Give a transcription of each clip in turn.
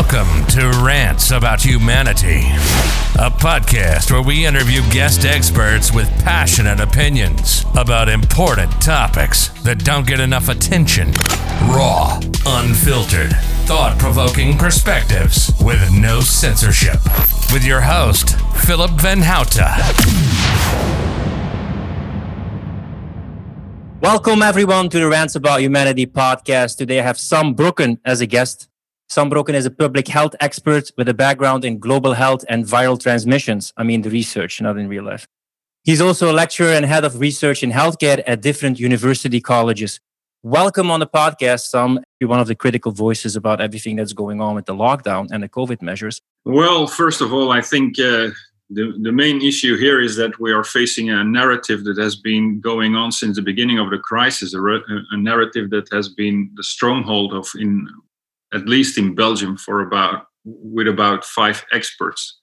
Welcome to Rants About Humanity, a podcast where we interview guest experts with passionate opinions about important topics that don't get enough attention. Raw, unfiltered, thought provoking perspectives with no censorship. With your host, Philip Van Houten. Welcome, everyone, to the Rants About Humanity podcast. Today, I have Sam Brokken as a guest. Sam Brokken is a public health expert with a background in global health and viral transmissions. I mean, the research, not in real life. He's also a lecturer and head of research in healthcare at different university colleges. Welcome on the podcast, Sam. You're one of the critical voices about everything that's going on with the lockdown and the COVID measures. Well, first of all, I think uh, the, the main issue here is that we are facing a narrative that has been going on since the beginning of the crisis, a, a narrative that has been the stronghold of in at least in Belgium, for about with about five experts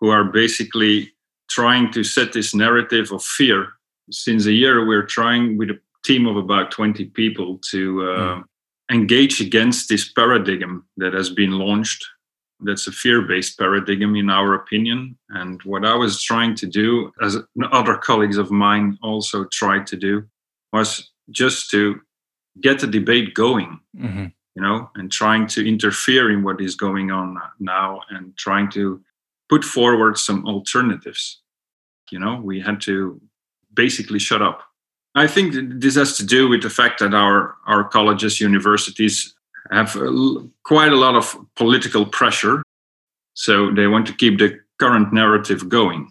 who are basically trying to set this narrative of fear. Since a year, we're trying with a team of about 20 people to uh, mm. engage against this paradigm that has been launched. That's a fear based paradigm, in our opinion. And what I was trying to do, as other colleagues of mine also tried to do, was just to get the debate going. Mm-hmm you know, and trying to interfere in what is going on now and trying to put forward some alternatives. You know, we had to basically shut up. I think this has to do with the fact that our, our colleges, universities have quite a lot of political pressure. So they want to keep the current narrative going.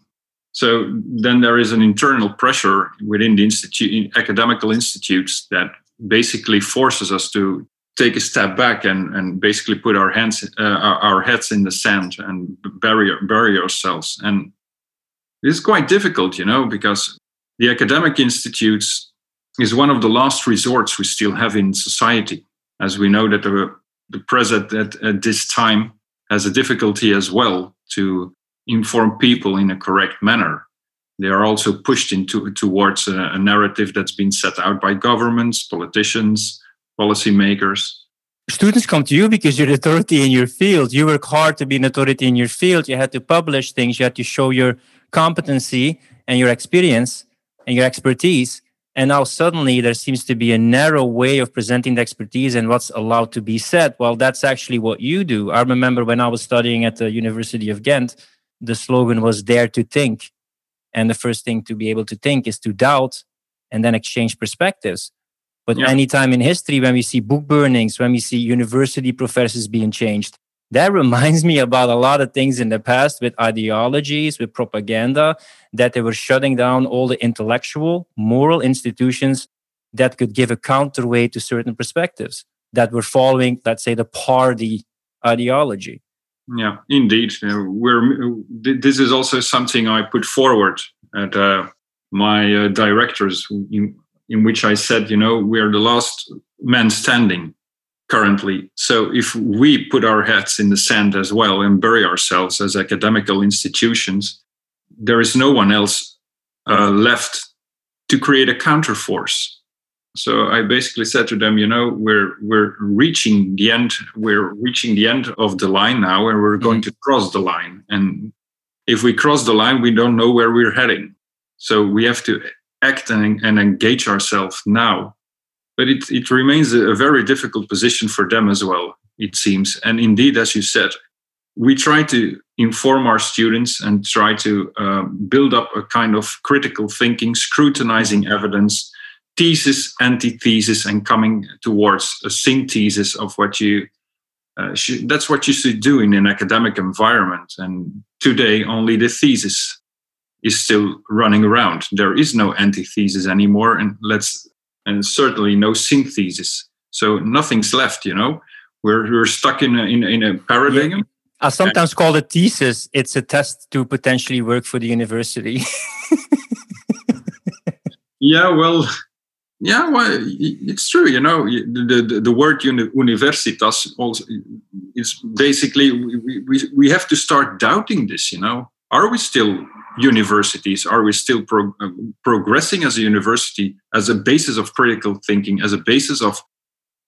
So then there is an internal pressure within the institute, academical institutes that basically forces us to take a step back and, and basically put our hands uh, our, heads in the sand and bury bury ourselves. And it's quite difficult you know because the academic institutes is one of the last resorts we still have in society. As we know that the, the president at, at this time has a difficulty as well to inform people in a correct manner. They are also pushed into towards a, a narrative that's been set out by governments politicians policymakers? Students come to you because you're the authority in your field. You work hard to be an authority in your field. You had to publish things. You had to show your competency and your experience and your expertise. And now suddenly there seems to be a narrow way of presenting the expertise and what's allowed to be said. Well, that's actually what you do. I remember when I was studying at the University of Ghent, the slogan was dare to think. And the first thing to be able to think is to doubt and then exchange perspectives. But yeah. anytime in history, when we see book burnings, when we see university professors being changed, that reminds me about a lot of things in the past with ideologies, with propaganda, that they were shutting down all the intellectual, moral institutions that could give a counterweight to certain perspectives that were following, let's say, the party ideology. Yeah, indeed. Uh, we're, this is also something I put forward at uh, my uh, directors in which I said, you know, we're the last man standing currently. So if we put our heads in the sand as well and bury ourselves as academical institutions, there is no one else uh, left to create a counterforce. So I basically said to them, you know, we're we're reaching the end. We're reaching the end of the line now, and we're going mm-hmm. to cross the line. And if we cross the line, we don't know where we're heading. So we have to act and, and engage ourselves now. But it, it remains a, very difficult position for them as well, it seems. And indeed, as you said, we try to inform our students and try to um, build up a kind of critical thinking, scrutinizing evidence, thesis, antithesis, and coming towards a synthesis of what you. Uh, that's what you should do in an academic environment. And today, only the thesis is still running around. There is no antithesis anymore, and let's and certainly no synthesis. So nothing's left. You know, we're we're stuck in a, in, in a paradigm. Yeah. I sometimes and, call it thesis. It's a test to potentially work for the university. yeah, well, yeah, well, it's true. You know, the the, the word universitas also is basically we, we we have to start doubting this. You know, are we still universities? Are we still pro- uh, progressing as a university as a basis of critical thinking, as a basis of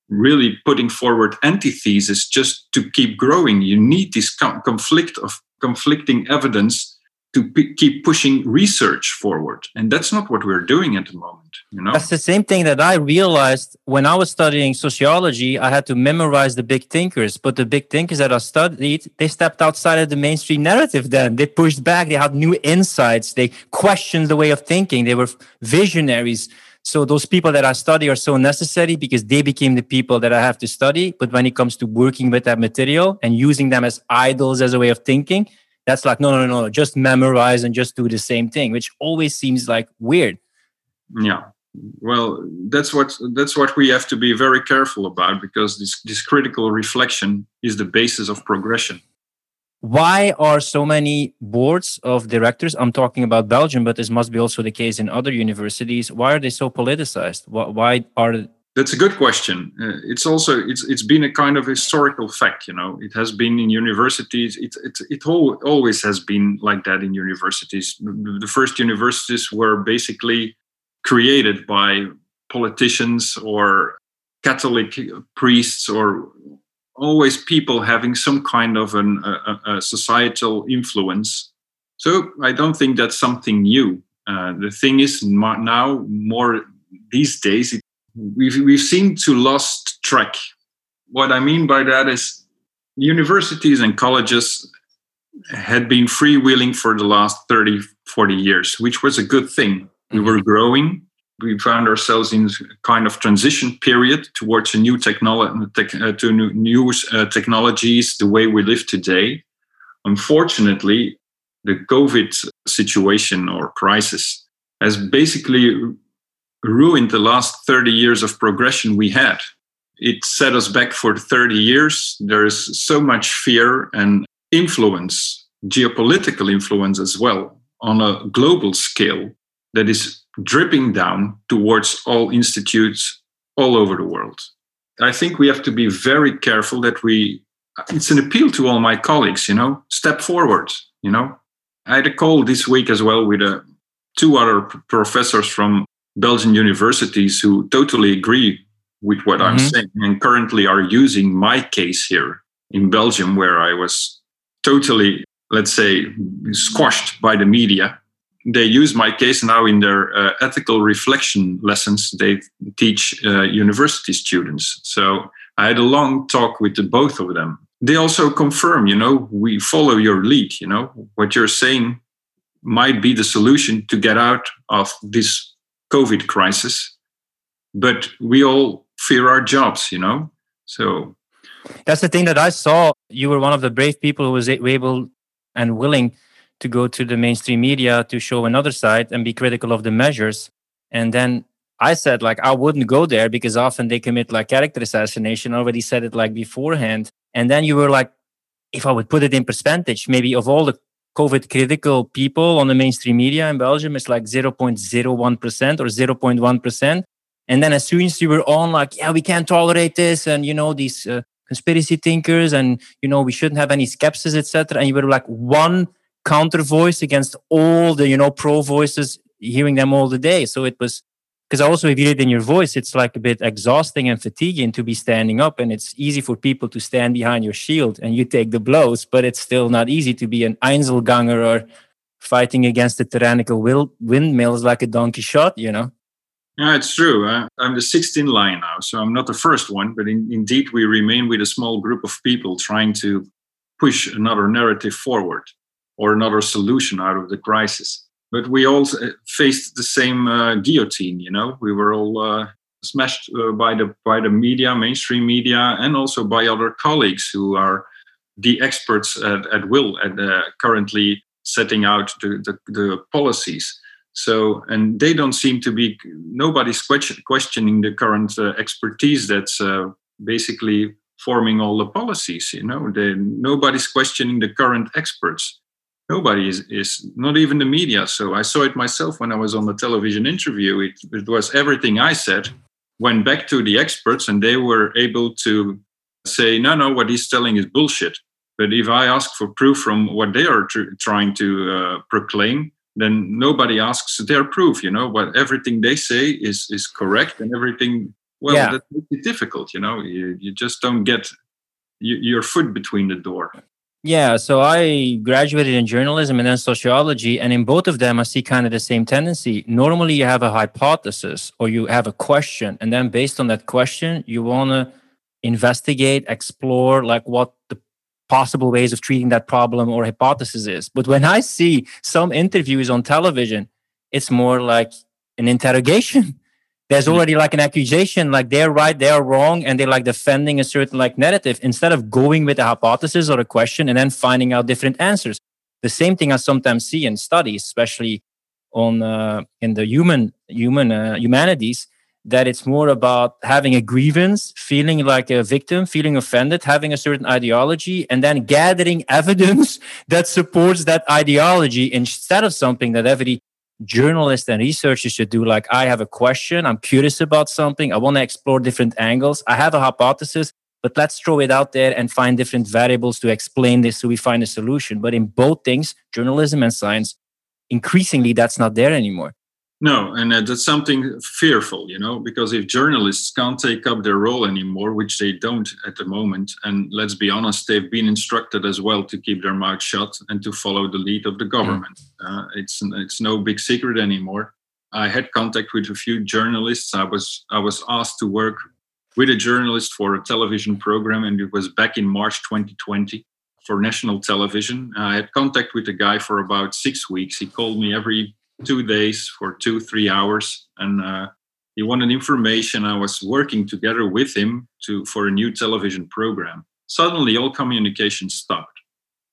really putting forward antithesis just to keep growing. You need this conflict of conflicting evidence to p- keep pushing research forward. And that's not what we're doing at the moment you know? That's the same thing that i realized when i was studying sociology i had to memorize the big thinkers but the big thinkers that i studied they stepped outside of the mainstream narrative then. They pushed back they had new insights they questioned the way of thinking they were visionaries. So those people that i study are so necessary because they became the people that i have to study. But when it comes to working with that material and using them as idols as a way of thinking that's like no no no just memorize and just do the same thing which always seems like weird. Yeah. Well that's what that's what we have to be very careful about because this this critical reflection is the basis of progression. Why are so many boards of directors i'm talking about belgium but this must be also the case in other universities why are they so politicized? Why are that's a good question. Uh, it's also it's it's been a kind of historical fact. You know, it has been in universities. It it it all, always has been like that in universities. The first universities were basically created by politicians or Catholic priests or always people having some kind of an, a, a societal influence. So I don't think that's something new. Uh, the thing is now more these days it we've we've seemed to lost track. What I mean by that is universities and colleges had been freewheeling for the last 30 40 years which was a good thing. We were growing. We found ourselves in a kind of transition period towards a new technology uh, to new, new uh, technologies the way we live today. Unfortunately the covid situation or crisis has basically ruined the last 30 years of progression we had. It set us back for 30 years. There is so much fear and influence, geopolitical influence as well, on a global scale that is dripping down towards all institutes all over the world. I think we have to be very careful that we, it's an appeal to all my colleagues, you know, step forward, you know. I had a call this week as well with a, uh, two other professors from Belgian universities who totally agree with what mm-hmm. I'm saying and currently are using my case here in Belgium, where I was totally, let's say, squashed by the media. They use my case now in their uh, ethical reflection lessons they teach uh, university students. So I had a long talk with the both of them. They also confirm, you know, we follow your lead, you know, what you're saying might be the solution to get out of this COVID crisis, but we all fear our jobs, you know? So that's the thing that I saw. You were one of the brave people who was able and willing to go to the mainstream media to show another side and be critical of the measures. And then I said, like, I wouldn't go there because often they commit like character assassination. I already said it like beforehand. And then you were like, if I would put it in percentage, maybe of all the COVID critical people on the mainstream media in Belgium is like 0.01% or 0.1%. And then as soon as you were on, like, yeah, we can't tolerate this, and you know, these uh, conspiracy thinkers, and you know, we shouldn't have any skepsis, etc. And you were like one counter voice against all the, you know, pro voices, hearing them all the day. So it was because also if you read in your voice it's like a bit exhausting and fatiguing to be standing up and it's easy for people to stand behind your shield and you take the blows but it's still not easy to be an einzelganger or fighting against the tyrannical will- windmills like a Don Quixote you know? Yeah it's true. Uh, i'm the 16th line now so i'm not the first one but in, indeed we remain with a small group of people trying to push another narrative forward or another solution out of the crisis but we all uh, faced the same uh, guillotine. You know, we were all uh, smashed uh, by the by the media, mainstream media, and also by other colleagues who are the experts at, at will and uh, currently setting out the, the, the, policies. So, and they don't seem to be. Nobody's questioning the current uh, expertise that's basically forming all the policies. You know, they, nobody's questioning the current experts nobody is, is not even the media so i saw it myself when i was on the television interview it, it, was everything i said went back to the experts and they were able to say no no what he's telling is bullshit but if i ask for proof from what they are tr- trying to uh, proclaim then nobody asks their proof you know what everything they say is is correct and everything well, Yeah. that makes it difficult. You know, you, you just don't get your foot between the door. Yeah, so I graduated in journalism and then sociology, and in both of them, I see kind of the same tendency. Normally, you have a hypothesis or you have a question, and then based on that question, you want to investigate, explore, like what the possible ways of treating that problem or hypothesis is. But when I see some interviews on television, it's more like an interrogation. There's already like an accusation, like they're right, they're wrong, and they're like defending a certain like narrative instead of going with a hypothesis or a question and then finding out different answers. The same thing I sometimes see in studies, especially on uh, in the human human uh, humanities, that it's more about having a grievance, feeling like a victim, feeling offended, having a certain ideology, and then gathering evidence that supports that ideology instead of something that every journalist and researchers should do. Like, I have a question, I'm curious about something, I want to explore different angles, I have a hypothesis, but let's throw it out there and find different variables to explain this so we find a solution. But in both things, journalism and science, increasingly that's not there anymore. No, and uh, that's something fearful, you know, because if journalists can't take up their role anymore, which they don't at the moment, and let's be honest, they've been instructed as well to keep their mouth shut and to follow the lead of the government. Uh, it's it's no big secret anymore. I had contact with a few journalists. I was I was asked to work with a journalist for a television program, and it was back in March 2020 for national television. I had contact with the guy for about six weeks. He called me every two days for two three hours. And uh, he wanted information. I was working together with him to for a new television program. Suddenly all communication stopped.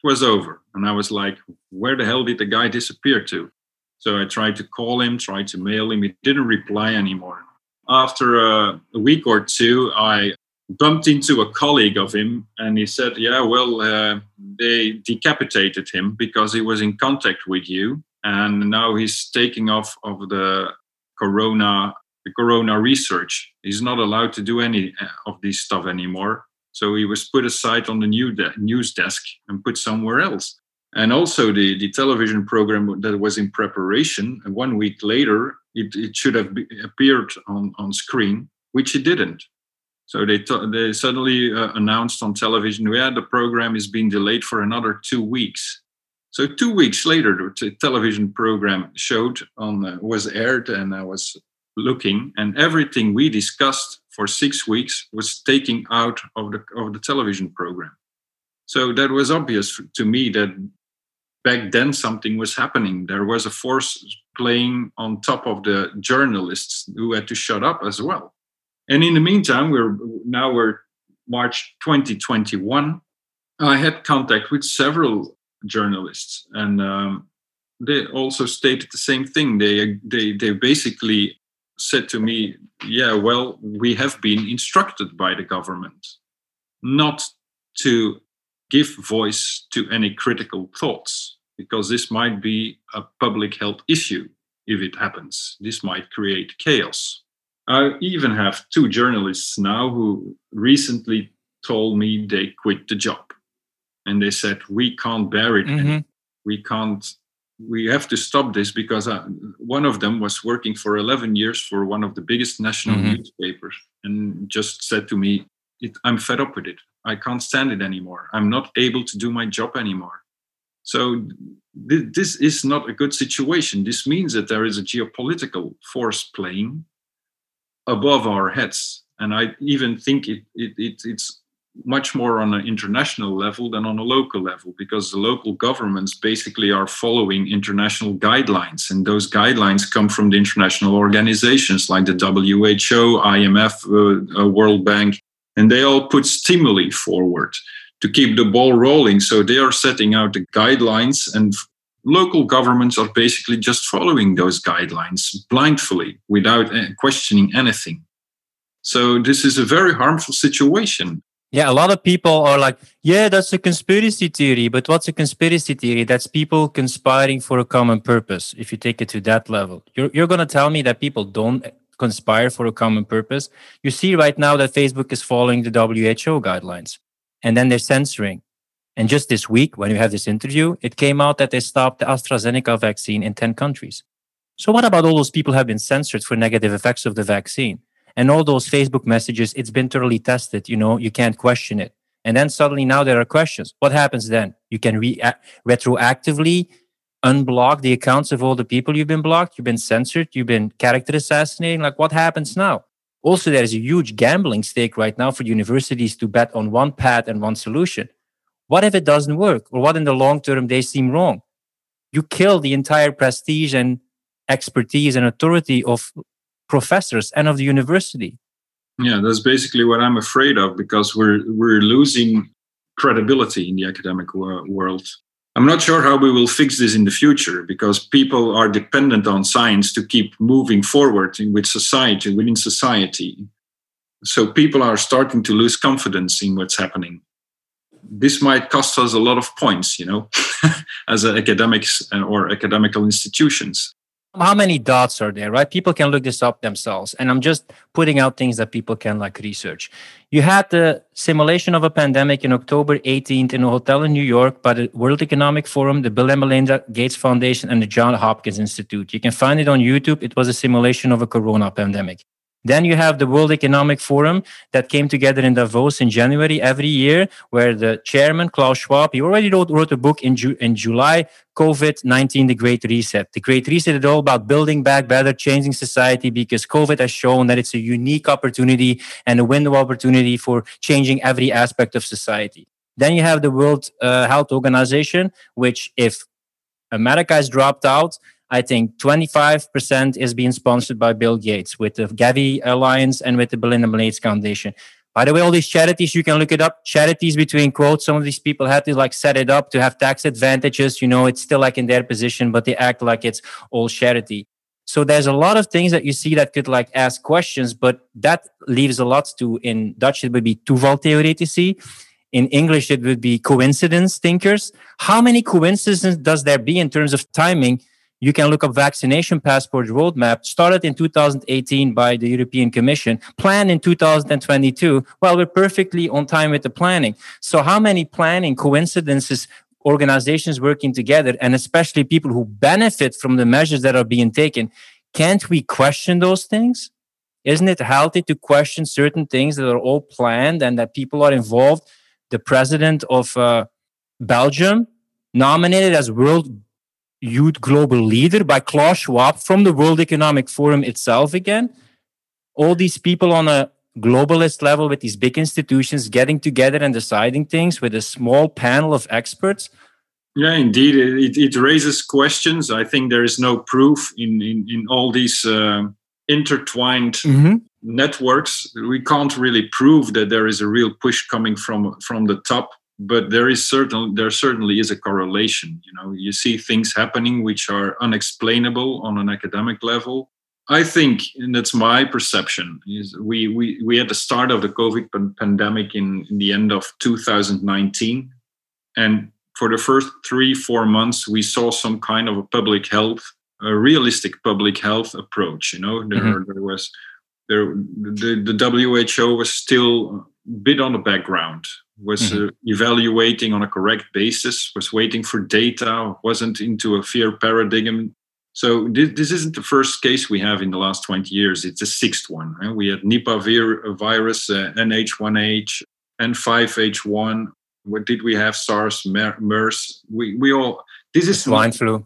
It was over. And i was like where the hell did the guy disappear to? So i tried to call him tried to mail him. He didn't reply anymore. After a, a week or two i bumped into a colleague of him and he said yeah well uh, they decapitated him because he was in contact with you and now he's taking off of the corona the corona research. He's not allowed to do any uh, of this stuff anymore. So he was put aside on the new de- news desk and put somewhere else. And also the, the television program that was in preparation one week later it, it should have be, appeared on, on screen which it didn't. So they, t- they suddenly uh, announced on television yeah the program is being delayed for another two weeks so two weeks later, the television program showed on uh, was aired, and I was looking, and everything we discussed for six weeks was taken out of the of the television program. So that was obvious to me that back then something was happening. There was a force playing on top of the journalists who had to shut up as well. And in the meantime, we're now we're March 2021. I had contact with several journalists. And um, they also stated the same thing. They they they basically said to me yeah well we have been instructed by the government not to give voice to any critical thoughts because this might be a public health issue if it happens. This might create chaos. I even have two journalists now who recently told me they quit the job and they said we can't bear it Mhm. we can't we have to stop this because uh, one of them was working for 11 years for one of the biggest national Mhm. newspapers and just said to me it, i'm fed up with it. I can't stand it anymore. I'm not able to do my job anymore. So th- this is not a good situation. This means that there is a geopolitical force playing above our heads. And i even think it, it, it it's much more on an international level than on a local level because the local governments basically are following international guidelines and those guidelines come from the international organizations like the WHO, IMF, uh, uh, World Bank and they all put stimuli forward to keep the ball rolling. So they are setting out the guidelines and local governments are basically just following those guidelines blindly without uh, questioning anything. So this is a very harmful situation Yeah, a lot of people are like, yeah, that's a conspiracy theory. But what's a conspiracy theory? That's people conspiring for a common purpose. If you take it to that level, you're, you're going to tell me that people don't conspire for a common purpose. You see right now that Facebook is following the WHO guidelines and then they're censoring. And just this week, when you have this interview, it came out that they stopped the AstraZeneca vaccine in 10 countries. So what about all those people who have been censored for negative effects of the vaccine? And all those Facebook messages, it's been thoroughly tested. You know, you can't question it. And then suddenly now there are questions. What happens then? You can re- retroactively unblock the accounts of all the people you've been blocked, you've been censored, you've been character assassinating. Like, what happens now? Also, there is a huge gambling stake right now for universities to bet on one path and one solution. What if it doesn't work? Or what in the long term they seem wrong? You kill the entire prestige and expertise and authority of professors and of the university. Yeah, that's basically what I'm afraid of because we're we're losing credibility in the academic world. I'm not sure how we will fix this in the future because people are dependent on science to keep moving forward in with society, within society. So people are starting to lose confidence in what's happening. This might cost us a lot of points, you know, as academics uh, or academical institutions how many dots are there right? People can look this up themselves and i'm just putting out things that people can like research. You had the simulation of a pandemic in october 18th in a hotel in new york by the world economic forum the bill and melinda gates foundation and the john hopkins institute. You can find it on youtube. It was a simulation of a corona pandemic then you have the World Economic Forum that came together in Davos in January every year, where the chairman, Klaus Schwab, he already wrote, wrote a book in, Ju- in July, COVID 19, The Great Reset. The Great Reset is all about building back better, changing society because COVID has shown that it's a unique opportunity and a window opportunity for changing every aspect of society. Then you have the World uh, Health Organization, which, if America has dropped out, I think 25% is being sponsored by Bill Gates with the Gavi Alliance and with the Melinda Gates Foundation. By the way, all these charities, you can look it up. Charities between quotes, some of these people had to like set it up to have tax advantages. You know, it's still like in their position, but they act like it's all charity. So there's a lot of things that you see that could like ask questions, but that leaves a lot to in Dutch, it would be toevaltheoretici. In English, it would be coincidence thinkers. How many coincidences does there be in terms of timing? You can look up vaccination passport roadmap started in 2018 by the European Commission, planned in 2022. Well, we're perfectly on time with the planning. So how many planning coincidences organizations working together and especially people who benefit from the measures that are being taken, can't we question those things? Isn't it healthy to question certain things that are all planned and that people are involved? The president of uh, Belgium, nominated as world youth global leader by Klaus Schwab from the World Economic Forum itself again. All these people on a globalist level with these big institutions getting together and deciding things with a small panel of experts. Yeah, indeed. It, it raises questions. I think there is no proof in, in, in all these uh, intertwined mm-hmm. networks. We can't really prove that there is a real push coming from, from the top but there is certain there certainly is a correlation you know. You see things happening which are unexplainable on an academic level. I think and that's my perception is we we, we had the start of the covid pandemic in, in the end of 2019 and for the first three four months we saw some kind of a public health a realistic public health approach you know. There, mm-hmm. there was there the, the who was still a bit on the background was mm-hmm. uh, evaluating on a correct basis, was waiting for data, wasn't into a fear paradigm. So this, this isn't the first case we have in the last 20 years. It's the sixth one. Right? We had Nipah vir- virus, uh, NH1H, N5H1. What did we have? SARS, MERS. We, we all, this is swine flu.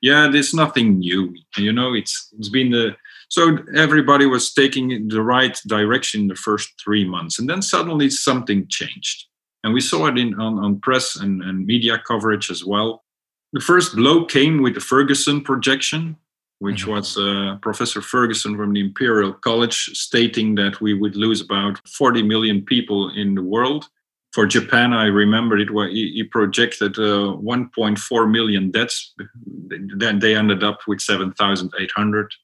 Yeah, there's nothing new. You know, it's it's been the so everybody was taking the right direction in the first three months, and then suddenly something changed, and we saw it in on, on press and, and media coverage as well. The first blow came with the Ferguson projection, which mm-hmm. was uh, Professor Ferguson from the Imperial College stating that we would lose about 40 million people in the world. For Japan, I remember it. where He projected uh, 1.4 million deaths. Then they ended up with 7,800.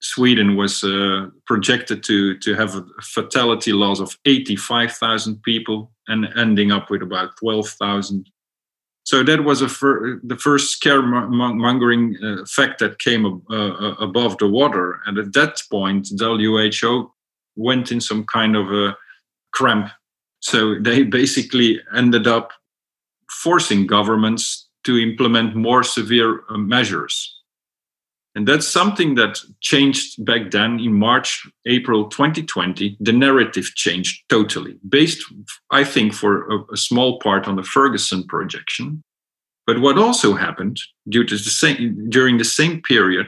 Sweden was uh, projected to to have a fatality loss of 85,000 people and ending up with about 12,000. So that was fir- the first scaremongering uh, fact that came uh, uh, above the water. And at that point, WHO went in some kind of a cramp. So they basically ended up forcing governments to implement more severe uh, measures And that's something that changed back then in March, April 2020. The narrative changed totally, based, I think, for a, a small part on the Ferguson projection. But what also happened due to the same, during the same period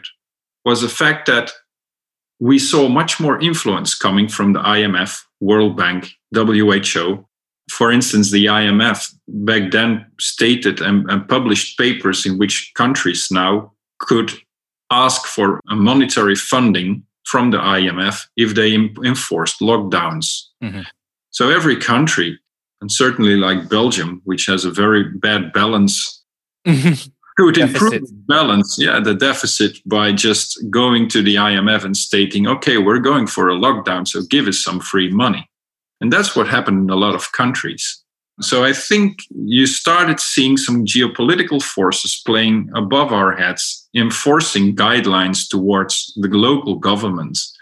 was the fact that we saw much more influence coming from the IMF, World Bank, WHO. For instance, the IMF back then stated and, and published papers in which countries now could ask for a monetary funding from the IMF if they enforced lockdowns. Mm-hmm. So every country, and certainly like Belgium, which has a very bad balance, could improve balance, yeah, the deficit by just going to the IMF and stating, okay, we're going for a lockdown, so give us some free money. And that's what happened in a lot of countries. So I think you started seeing some geopolitical forces playing above our heads, enforcing guidelines towards the local governments.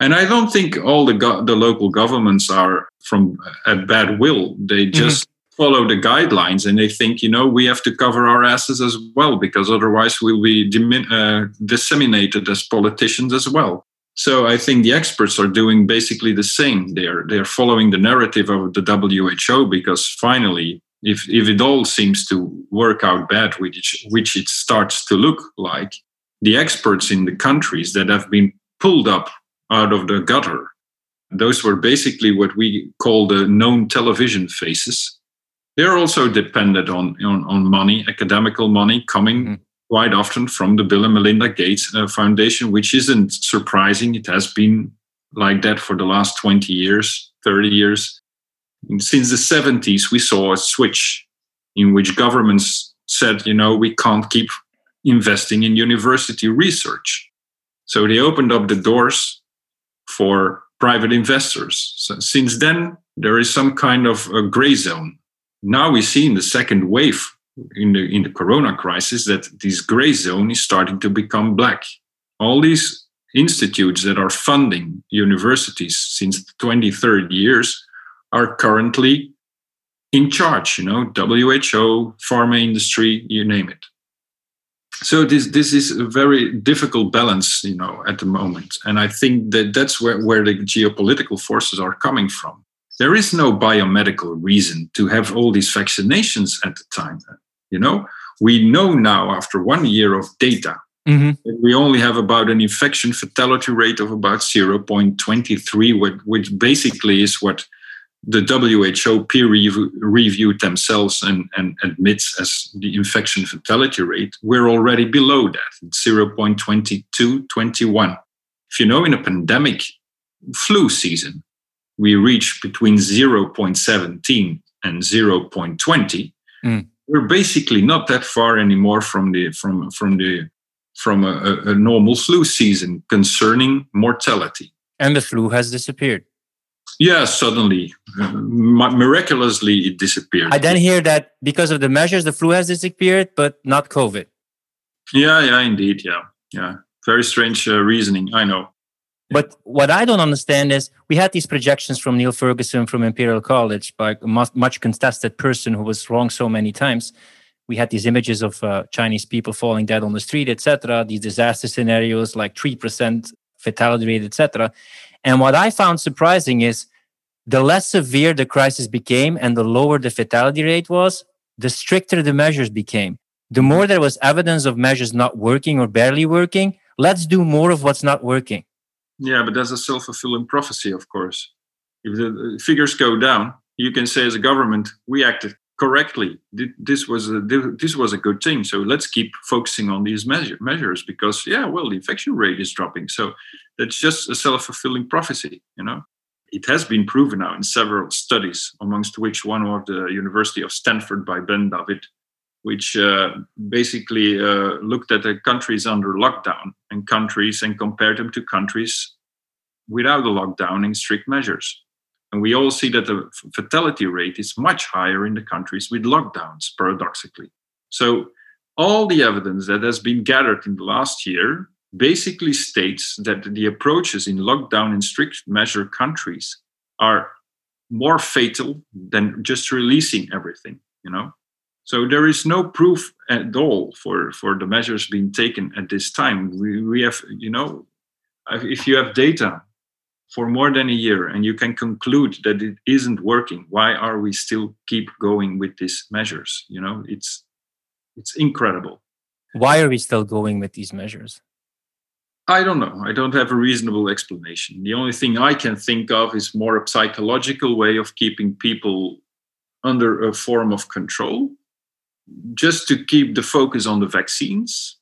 And I don't think all the go- the local governments are from at bad will. They mm-hmm. just mm-hmm. follow the guidelines and they think, you know, we have to cover our asses as well because otherwise we'll be dimin- uh, disseminated as politicians as well. So I think the experts are doing basically the same. They're they're following the narrative of the WHO because finally, if if it all seems to work out bad, which which it starts to look like, the experts in the countries that have been pulled up out of the gutter, those were basically what we call the known television faces. They're also dependent on on, on money, academical money coming mm quite often from the Bill and Melinda Gates uh, Foundation, which isn't surprising. It has been like that for the last 20 years, 30 years. Since the 70s, we saw a switch in which governments said, you know, we can't keep investing in university research. So they opened up the doors for private investors. So since then, there is some kind of a gray zone. Now we see in the second wave in the in the corona crisis that this gray zone is starting to become black all these institutes that are funding universities since the 23rd years are currently in charge you know who pharma industry you name it. So this this is a very difficult balance you know at the moment. And i think that that's where, where the geopolitical forces are coming from. There is no biomedical reason to have all these vaccinations at the time you know, we know now after one year of data mm-hmm. that we only have about an infection fatality rate of about 0.23, which basically is what the WHO peer review, reviewed themselves and, and admits as the infection fatality rate. We're already below that, 0.22, 21. If you know, in a pandemic flu season, we reach between 0.17 and 0.20. Mm we're basically not that far anymore from the from from the from a, a normal flu season concerning mortality. And the flu has disappeared. Yeah, suddenly, uh, miraculously, it disappeared. I then hear that because of the measures, the flu has disappeared, but not COVID. Yeah, yeah, indeed, yeah, yeah. Very strange uh, reasoning. I know. But what I don't understand is we had these projections from Neil Ferguson from Imperial College by a much contested person who was wrong so many times. We had these images of uh, Chinese people falling dead on the street, etc. These disaster scenarios like three percent fatality rate, etc. And what I found surprising is the less severe the crisis became and the lower the fatality rate was, the stricter the measures became. The more there was evidence of measures not working or barely working, let's do more of what's not working yeah, but that's a self fulfilling prophecy, of course. If the figures go down, you can say as a government, we acted correctly. This was a, this was a good thing. So let's keep focusing on these measure, measures because, yeah, well, the infection rate is dropping. So that's just a self fulfilling prophecy, you know. It has been proven now in several studies, amongst which one of the University of Stanford by Bendavid, which uh, basically uh, looked at the countries under lockdown and countries and compared them to countries without a lockdown and strict measures. And we all see that the fatality rate is much higher in the countries with lockdowns, paradoxically. So, all the evidence that has been gathered in the last year basically states that the approaches in lockdown and strict measure countries are more fatal than just releasing everything, you know? So there is no proof at all for, for the measures being taken at this time. We, we have, you know, if you have data for more than a year and you can conclude that it isn't working, why are we still keep going with these measures? You know, it's it's incredible. Why are we still going with these measures? I don't know. I don't have a reasonable explanation. The only thing I can think of is more a psychological way of keeping people under a form of control, just to keep the focus on the vaccines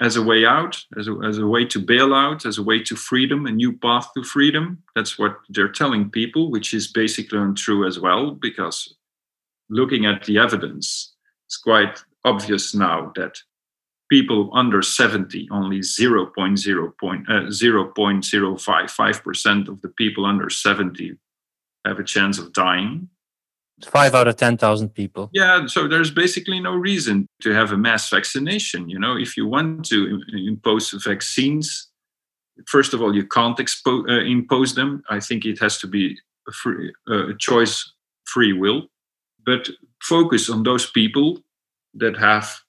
as a way out, as a, as a way to bail out, as a way to freedom, a new path to freedom. That's what they're telling people, which is basically untrue as well, because looking at the evidence, it's quite obvious now that people under 70, only 0. 0.0 point, uh, 0.055% of the people under 70 have a chance of dying. Five out of 10,000 people. Yeah, so there's basically no reason to have a mass vaccination. You know, if you want to impose vaccines, first of all, you can't expo- uh, impose them. I think it has to be a, free, uh, choice, free will. But focus on those people that have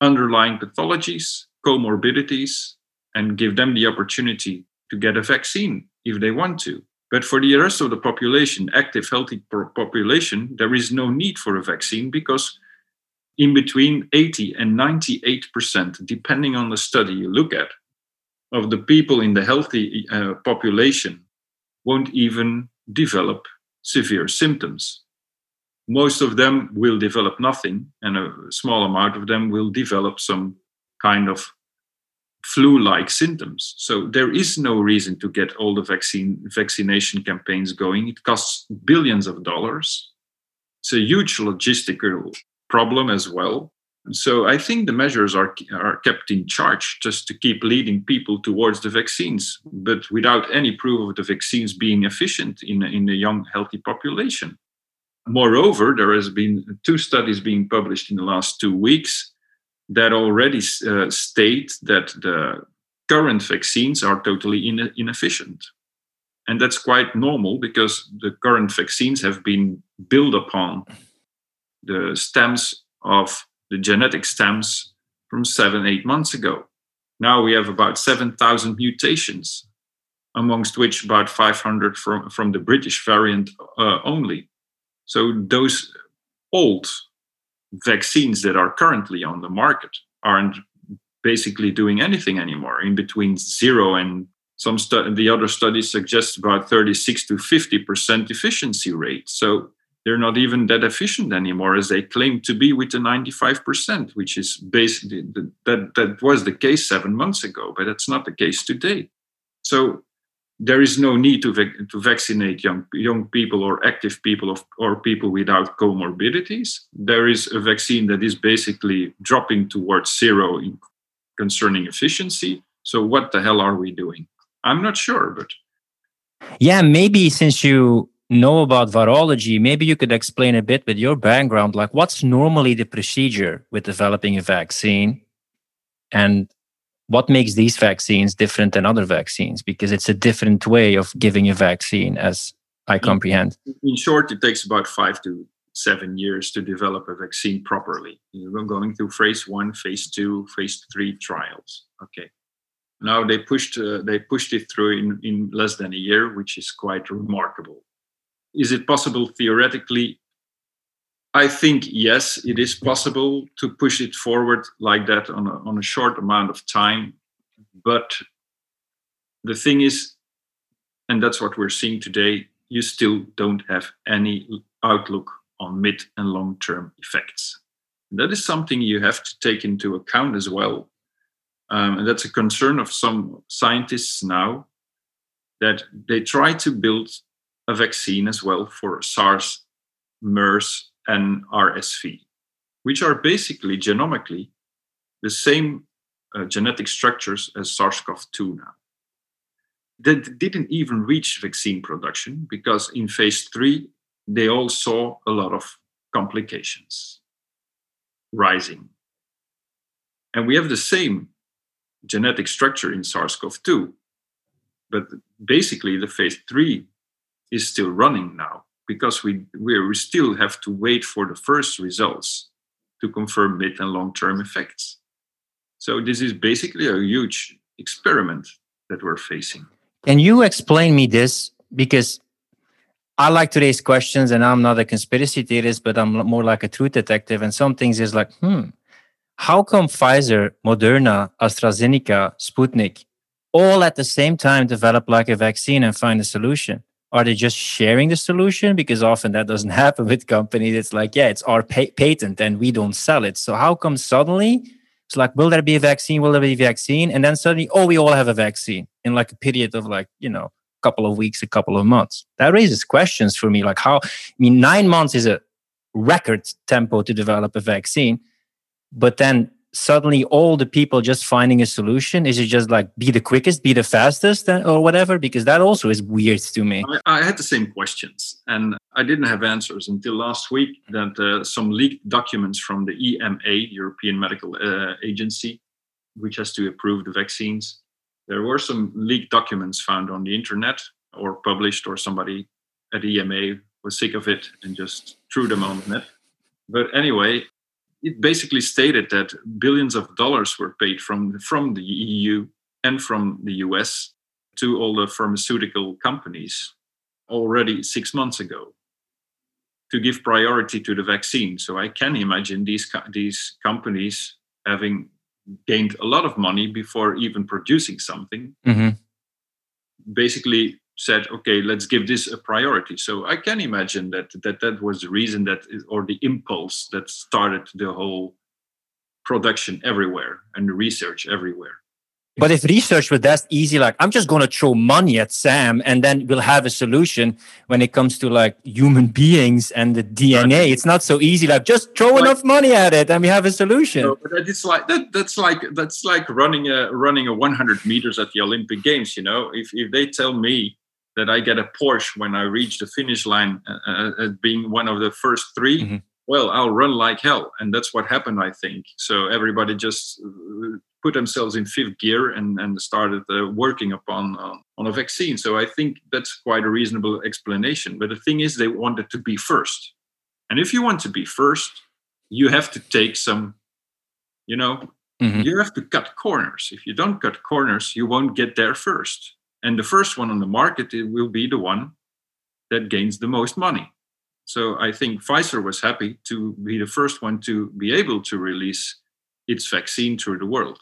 underlying pathologies, comorbidities, and give them the opportunity to get a vaccine if they want to. But for the rest of the population, active, healthy population, there is no need for a vaccine because in between 80 and 98%, depending on the study you look at, of the people in the healthy uh, population won't even develop severe symptoms. Most of them will develop nothing, and a small amount of them will develop some kind of flu like symptoms. So there is no reason to get all the vaccine vaccination campaigns going. It costs billions of dollars. It's a huge logistical problem as well. So I think the measures are are kept in charge just to keep leading people towards the vaccines, but without any proof of the vaccines being efficient in in a young healthy population. Moreover, there has been two studies being published in the last two weeks that already uh, state that the current vaccines are totally in- inefficient. And that's quite normal because the current vaccines have been built upon the stems of the genetic stems from seven, eight months ago. Now we have about 7,000 mutations, amongst which about 500 from, from the British variant uh, only. So those old vaccines that are currently on the market aren't basically doing anything anymore. In between zero and some stu- the other studies suggest about 36 to 50% efficiency rate. So they're not even that efficient anymore as they claim to be with the 95% which is basically the, that that was the case 7 months ago but that's not the case today. So there is no need to, vac- to vaccinate young, young people or active people of, or people without comorbidities. There is a vaccine that is basically dropping towards zero in, concerning efficiency. So, what the hell are we doing? I'm not sure, but. Yeah, maybe since you know about virology, maybe you could explain a bit with your background, like what's normally the procedure with developing a vaccine and what makes these vaccines different than other vaccines? Because it's a different way of giving a vaccine as i comprehend. in short it takes about five to seven years to develop a vaccine properly. You're going through phase one phase two phase three trials okay? Now they pushed uh, they pushed it through in, in less than a year which is quite remarkable. Is it possible theoretically I think yes, it is possible to push it forward like that on a, on a short amount of time. But the thing is, and that's what we're seeing today, you still don't have any outlook on mid and long term effects. That is something you have to take into account as well. Um, and that's a concern of some scientists now that they try to build a vaccine as well for SARS, MERS, and RSV, which are basically genomically the same uh, genetic structures as SARS CoV 2 now. That didn't even reach vaccine production because in phase three, they all saw a lot of complications rising. And we have the same genetic structure in SARS CoV 2, but basically the phase three is still running now because we we still have to wait for the first results to confirm mid and long term effects. So this is basically a huge experiment that we're facing. Can you explain me this? Because I like to raise questions and I'm not a conspiracy theorist, but I'm more like a truth detective. And some things is like, hmm, how come Pfizer, Moderna, AstraZeneca, Sputnik all at the same time develop like a vaccine and find a solution? Are they just sharing the solution? Because often that doesn't happen with companies. It's like, yeah, it's our pa- patent and we don't sell it. So how come suddenly it's like, will there be a vaccine? Will there be a vaccine? And then suddenly, oh, we all have a vaccine in like a period of like, you know, a couple of weeks, a couple of months. That raises questions for me. Like how, I mean, nine months is a record tempo to develop a vaccine. But then suddenly all the people just finding a solution? Is it just like be the quickest be the fastest or whatever? Because that also is weird to me. I, I had the same questions and i didn't have answers until last week that uh, some leaked documents from the ema european medical uh, agency which has to approve the vaccines. There were some leaked documents found on the internet or published or somebody at ema was sick of it and just threw them on the net. But anyway it basically stated that billions of dollars were paid from from the EU and from the US to all the pharmaceutical companies already six months ago to give priority to the vaccine. So I can imagine these these companies having gained a lot of money before even producing something. Mm-hmm. Basically, said, okay, let's give this a priority. So I can imagine that that that was the reason that or the impulse that started the whole production everywhere and research everywhere. But if research was that easy, like I'm just going to throw money at Sam and then we'll have a solution when it comes to like human beings and the DNA. It's not so easy. Like just throw like, enough money at it and we have a solution. No, but it's like that. That's like that's like running a running a 100 meters at the Olympic Games. You know, if if they tell me that I get a Porsche when I reach the finish line uh, uh, as being one of the first 3 mm-hmm. well, I'll run like hell. And that's what happened, I think. So everybody just uh, put themselves in fifth gear and, and started uh, working upon uh, on a vaccine. So I think that's quite a reasonable explanation. But the thing is, they wanted to be first. And if you want to be first, you have to take some, you know, mm-hmm. you have to cut corners. If you don't cut corners, you won't get there first and the first one on the market will be the one that gains the most money. So i think pfizer was happy to be the first one to be able to release its vaccine to the world.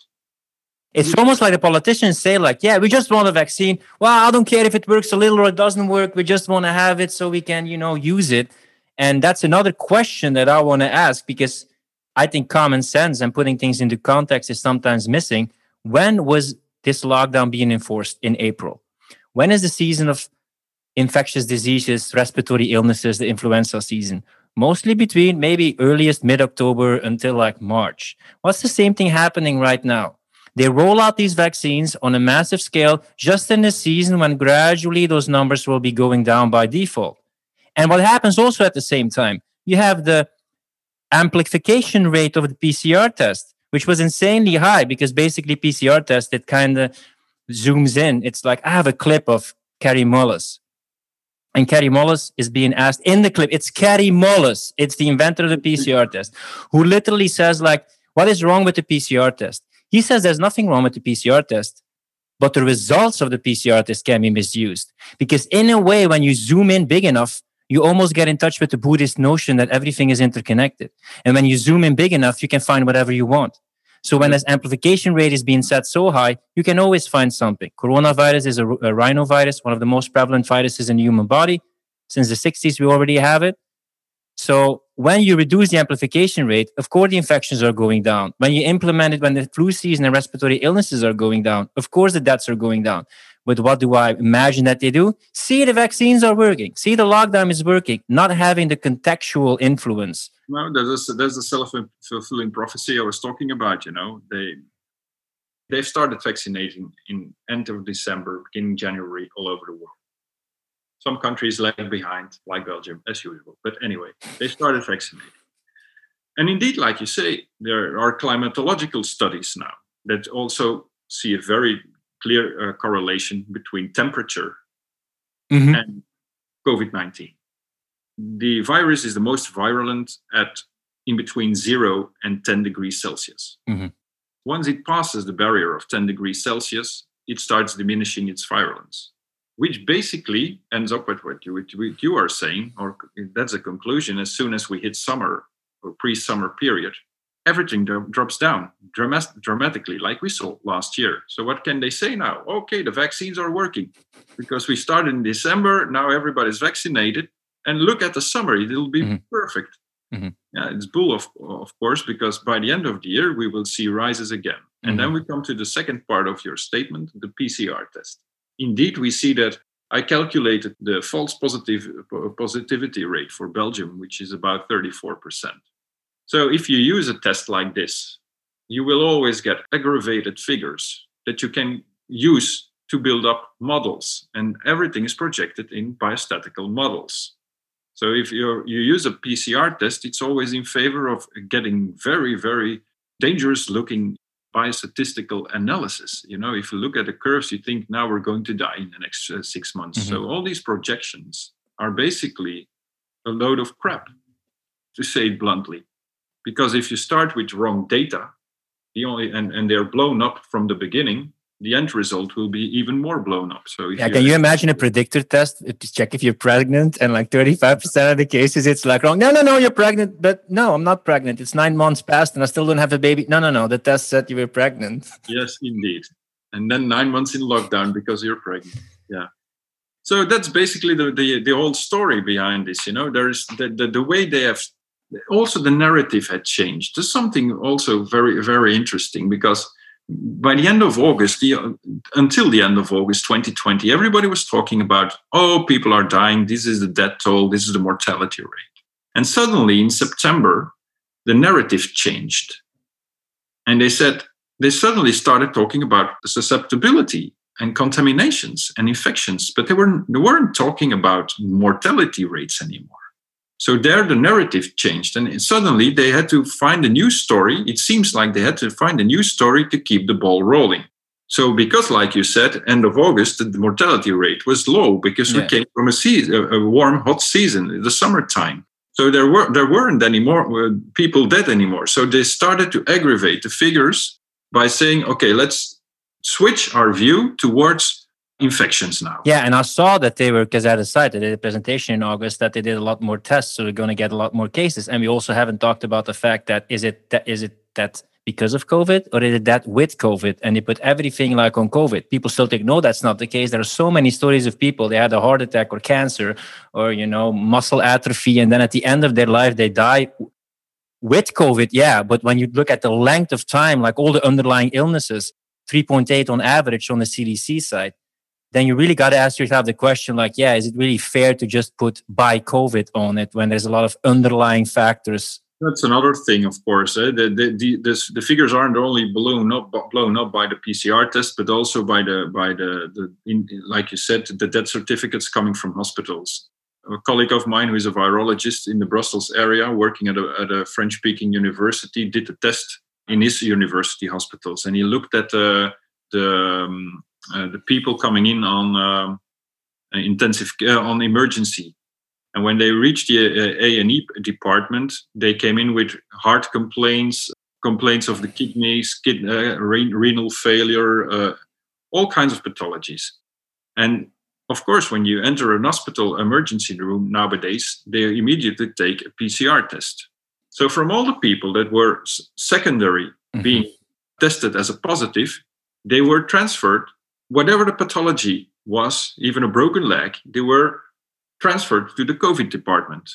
It's almost like the politicians say like yeah we just want a vaccine. Well i don't care if it works a little or it doesn't work. We just want to have it so we can you know use it. And that's another question that i want to ask because i think common sense and putting things into context is sometimes missing. When was this lockdown being enforced in April? When is the season of infectious diseases, respiratory illnesses, the influenza season? Mostly between maybe earliest mid October until like March. What's the same thing happening right now? They roll out these vaccines on a massive scale just in the season when gradually those numbers will be going down by default. And what happens also at the same time, you have the amplification rate of the PCR test which was insanely high because basically PCR test it kind of zooms in. It's like I have a clip of Kary Mullis. And Kary Mullis is being asked in the clip. It's Kary Mullis. It's the inventor of the PCR test, who literally says, like, what is wrong with the PCR test? He says there's nothing wrong with the PCR test, but the results of the PCR test can be misused. Because in a way, when you zoom in big enough, you almost get in touch with the Buddhist notion that everything is interconnected. And when you zoom in big enough, you can find whatever you want. So when this amplification rate is being set so high, you can always find something. Coronavirus is a, a rhinovirus, one of the most prevalent viruses in the human body. Since the 60s, we already have it. So when you reduce the amplification rate, of course, the infections are going down. When you implement it, when the flu season and respiratory illnesses are going down, of course, the deaths are going down. But what do I imagine that they do? See, the vaccines are working. See, the lockdown is working, not having the contextual influence. No, there's a, there's a self-fulfilling prophecy I was talking about. You know, they they've started vaccinating in end of December, beginning January, all over the world. Some countries lag behind, like Belgium, as usual. But anyway, they started vaccinating. And indeed, like you say, there are climatological studies now that also see a very clear uh, correlation between temperature mm-hmm. and COVID 19. The virus is the most virulent at in between zero and 10 degrees Celsius. Mhm. Once it passes the barrier of 10 degrees Celsius, it starts diminishing its virulence, which basically ends up with what you, what you- what you are saying, or that's a conclusion. As soon as we hit summer or pre summer period, everything dro- drops down dramatically, like we saw last year. So, what can they say now? Okay, the vaccines are working because we started in December. Now everybody's vaccinated. And look at the summer, it'll be Mhm. perfect. Mhm. Yeah, it's bull, of, of course, because by the end of the year, we will see rises again. And then we come to the second part of your statement the PCR test. Indeed, we see that I calculated the false positive positivity rate for Belgium, which is about 34%. So if you use a test like this, you will always get aggravated figures that you can use to build up models, and everything is projected in biostatical models. So if you you use a PCR test, it's always in favor of getting very, very dangerous looking biostatistical analysis. You know, if you look at the curves, you think now we're going to die in the next uh, six months. So all these projections are basically a load of crap, to say it bluntly. Because if you start with wrong data, the only and, and they're blown up from the beginning, the end result will be even more blown up. So Yeah, can you imagine a predictor test to check if you're pregnant and like 35% of the cases it's like wrong. No, no, no, you're pregnant, but no, I'm not pregnant. It's nine months past and I still don't have a baby. No, no, no. The test said you were pregnant. Yes, indeed. And then nine months in lockdown because you're pregnant. Yeah. So that's basically the the, the whole story behind this. You know, there's the, the the way they have also the narrative had changed. There's something also very very interesting because by the end of August, the, until the end of August 2020, everybody was talking about, oh, people are dying. This is the death toll. This is the mortality rate. And suddenly in September, the narrative changed. And they said, they suddenly started talking about susceptibility and contaminations and infections, but they, weren't, they weren't talking about mortality rates anymore. So there the narrative changed, and suddenly they had to find a new story. It seems like they had to find a new story to keep the ball rolling. So because, like you said, end of August, the mortality rate was low because we came from a season, a warm, hot season, the summertime. So there were there weren't any more uh, people dead anymore. So they started to aggravate the figures by saying, okay, let's switch our view towards infections now. Yeah, and I saw that they were because I had a site, they did a presentation in August that they did a lot more tests, so they're going to get a lot more cases. And we also haven't talked about the fact that is it that is it that because of COVID or is it that with COVID? And they put everything like on COVID. People still think no, that's not the case. There are so many stories of people they had a heart attack or cancer or you know muscle atrophy, and then at the end of their life they die with COVID. Yeah, but when you look at the length of time, like all the underlying illnesses, 3.8 on average on the CDC side then you really got to ask yourself the question like yeah is it really fair to just put by covid on it when there's a lot of underlying factors That's another thing, of course. eh, The, the, the, this, the figures aren't only blown up, blown up by the PCR test, but also by the, by the, the in, like you said, the death certificates coming from hospitals. A colleague of mine who is a virologist in the Brussels area, working at a, at a French-speaking university, did a test in his university hospitals, and he looked at the the, um, uh, the people coming in on um, uh, intensive care, on emergency and when they reached the uh, A and E department, they came in with heart complaints, complaints of the kidneys, kid, uh, re- renal failure, uh, all kinds of pathologies. And of course, when you enter an hospital emergency room nowadays, they immediately take a PCR test. So, from all the people that were secondary being tested as a positive, they were transferred, whatever the pathology was, even a broken leg, they were transferred to the COVID department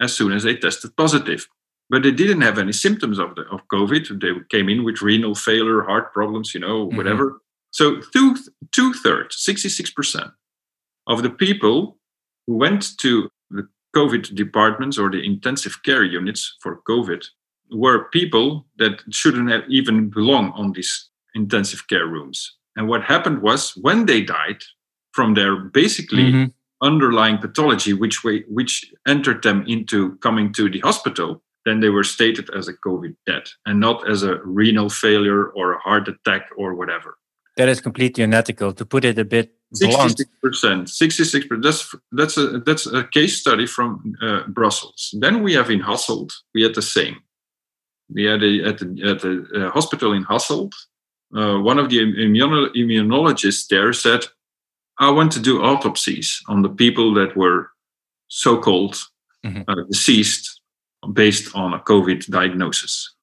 as soon as they tested positive. But they didn't have any symptoms of the of COVID. They came in with renal failure, heart problems, you know, Mhm. whatever. So two two thirds, sixty six percent of the people who went to the COVID departments or the intensive care units for COVID were people that shouldn't have even belong on these intensive care rooms. And what happened was when they died from their basically Mhm. underlying pathology which way which entered them into coming to the hospital then they were stated as a covid death and not as a renal failure or a heart attack or whatever That is completely unethical. To put it a bit blunt. 66%. 66%. That's that's a that's a case study from uh, Brussels. Then we have in Hasselt, we had the same. We had a, at the at the uh, hospital in Hasselt. Uh, one of the immuno- immunologists there said, "I want to do autopsies on the people that were so-called mm-hmm. Uh, deceased based on a COVID diagnosis."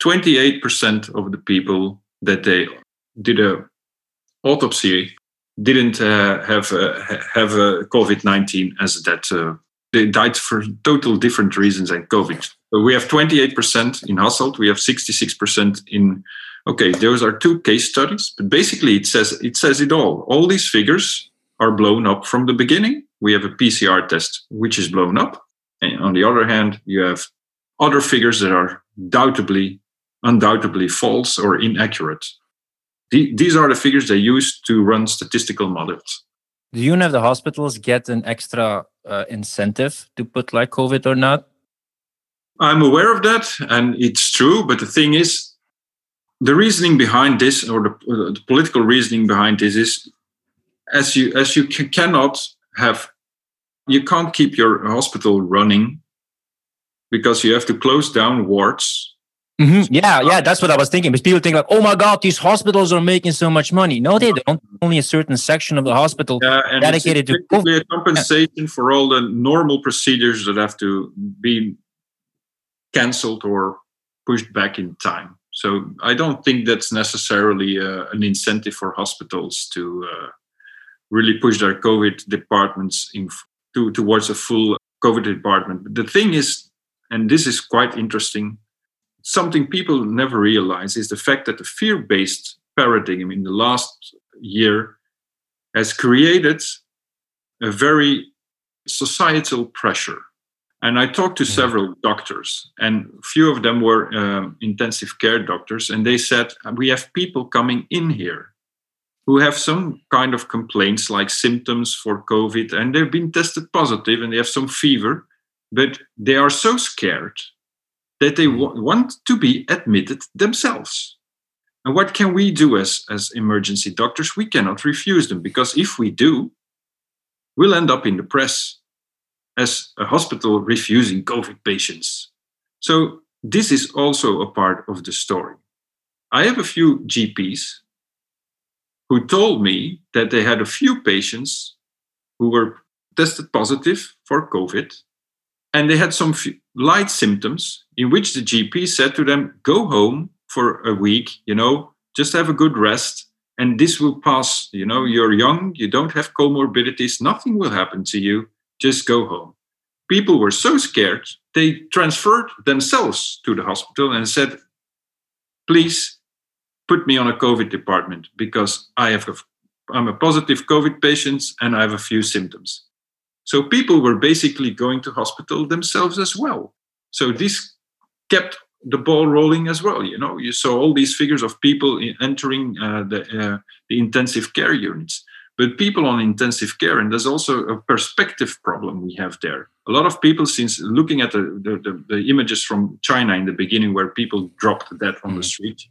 Twenty-eight percent of the people that they did a autopsy didn't uh, have uh, have uh, COVID nineteen as that. Uh, they died for total different reasons than COVID. So we have 28% in Hasselt. We have 66% in. Okay, those are two case studies, but basically it says it says it all. All these figures are blown up from the beginning. We have a PCR test which is blown up, and on the other hand, you have other figures that are doubtably, undoubtedly false or inaccurate the, these are the figures they use to run statistical models. Do you know if the hospitals get an extra uh, incentive to put like COVID or not? I'm aware of that, and it's true. But the thing is, the reasoning behind this, or the, uh, the political reasoning behind this, is as you as you cannot have, you can't keep your hospital running because you have to close down wards Mm-hmm. Yeah, yeah, that's what I was thinking. Because people think like, "Oh my God, these hospitals are making so much money." No, they don't. Only a certain section of the hospital yeah, and dedicated it's to a compensation yeah. for all the normal procedures that have to be cancelled or pushed back in time. So I don't think that's necessarily uh, an incentive for hospitals to uh, really push their COVID departments in to, towards a full COVID department. But the thing is, and this is quite interesting something people never realize is the fact that the fear based paradigm in the last year has created a very societal pressure. And I talked to several doctors, and few of them were um, intensive care doctors, and they said, We have people coming in here who have some kind of complaints like symptoms for COVID, and they've been tested positive and they have some fever, but they are so scared that they w- want to be admitted themselves. And what can we do as, as emergency doctors? We cannot refuse them because if we do, we'll end up in the press as a hospital refusing COVID patients. So, this is also a part of the story. I have a few GPs who told me that they had a few patients who were tested positive for COVID and they had some light symptoms in which the GP said to them, Go home for a week, you know, just have a good rest, and this will pass. You know, you're young, you don't have comorbidities, nothing will happen to you, just go home. People were so scared, they transferred themselves to the hospital and said, Please put me on a COVID department because I have a, I'm a positive COVID patient and I have a few symptoms. So people were basically going to hospital themselves as well. So this kept the ball rolling as well. You know, you saw all these figures of people entering uh, the, uh, the intensive care units. But people on intensive care, and there's also a perspective problem we have there. A lot of people, since looking at the, the, the, images from China in the beginning, where people dropped dead on mm-hmm. the street,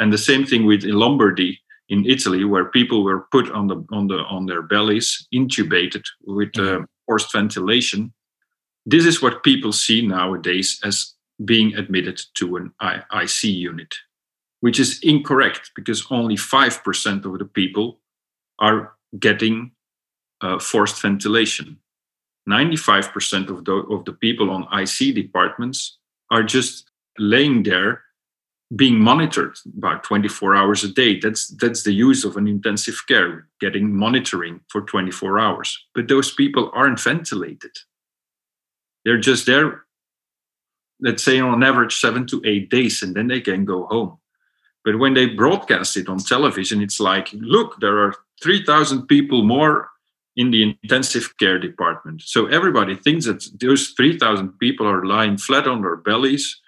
and the same thing with Lombardy, in Italy, where people were put on the on the on their bellies, intubated with mm-hmm. uh, forced ventilation. This is what people see nowadays as being admitted to an IC unit, which is incorrect because only 5% of the people are getting uh, forced ventilation. 95% of the, of the people on IC departments are just laying there being monitored about 24 hours a day. That's that's the use of an intensive care getting monitoring for 24 hours. But those people aren't ventilated. They're just there let's say on average 7 to 8 days and then they can go home. But when they broadcast it on television it's like look there are 3000 people more in the intensive care department so everybody thinks that those 3000 people are lying flat on their bellies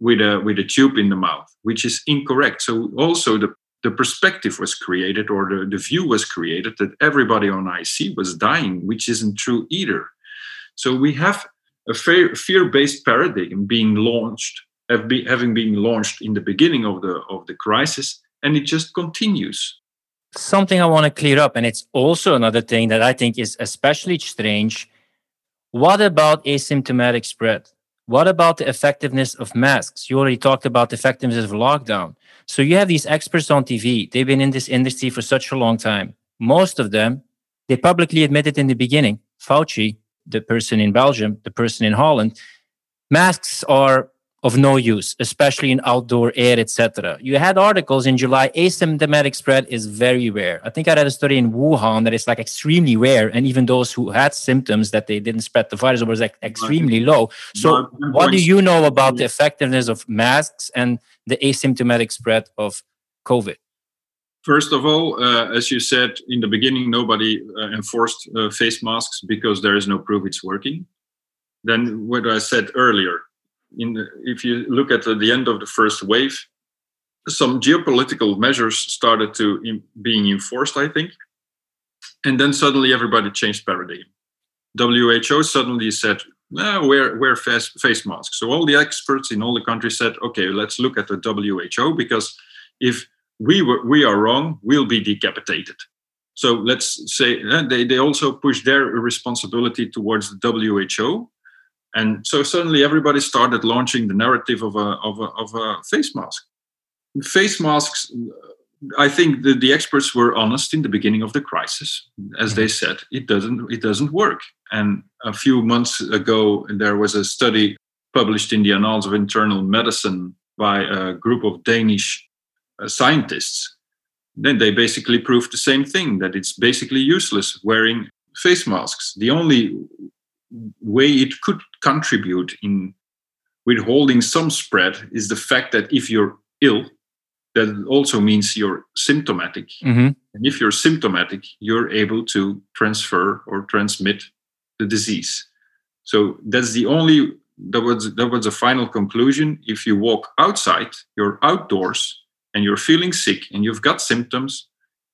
with a with a tube in the mouth, which is incorrect. So also the the perspective was created or the, the view was created that everybody on IC was dying, which isn't true either. So we have a fear-based paradigm being launched, having been launched in the beginning of the of the crisis, and it just continues. Something I want to clear up, and it's also another thing that I think is especially strange. What about asymptomatic spread? What about the effectiveness of masks? You already talked about the effectiveness of lockdown. So you have these experts on TV. They've been in this industry for such a long time. Most of them, they publicly admitted in the beginning, Fauci, the person in Belgium, the person in Holland, masks are of no use, especially in outdoor air, etc. You had articles in July, asymptomatic spread is very rare. I think I read a study in Wuhan that it's like extremely rare, and even those who had symptoms that they didn't spread the virus was like extremely low. So, what do you know about the effectiveness of masks and the asymptomatic spread of COVID? First of all, uh, as you said in the beginning, nobody uh, enforced uh, face masks because there is no proof it's working. Then, what I said earlier, if you look at the, end of the first wave, some geopolitical measures started to in, being enforced, I think, and then suddenly everybody changed paradigm. WHO suddenly said, eh, wear, wear face, face masks. So all the experts in all the countries said, okay, let's look at the WHO because if we were, we are wrong, we'll be decapitated. So let's say eh, they, they also push their responsibility towards the WHO and so suddenly everybody started launching the narrative of a, of a, of a face mask. Face masks, I think the, the experts were honest in the beginning of the crisis. As they said, it doesn't, it doesn't work. And a few months ago, there was a study published in the Annals of Internal Medicine by a group of Danish uh, scientists. Then they basically proved the same thing that it's basically useless wearing face masks. The only way it could contribute in withholding some spread is the fact that if you're ill, that also means you're symptomatic. Mm-hmm. And if you're symptomatic, you're able to transfer or transmit the disease. So that's the only that was that was the final conclusion. If you walk outside, you're outdoors and you're feeling sick and you've got symptoms,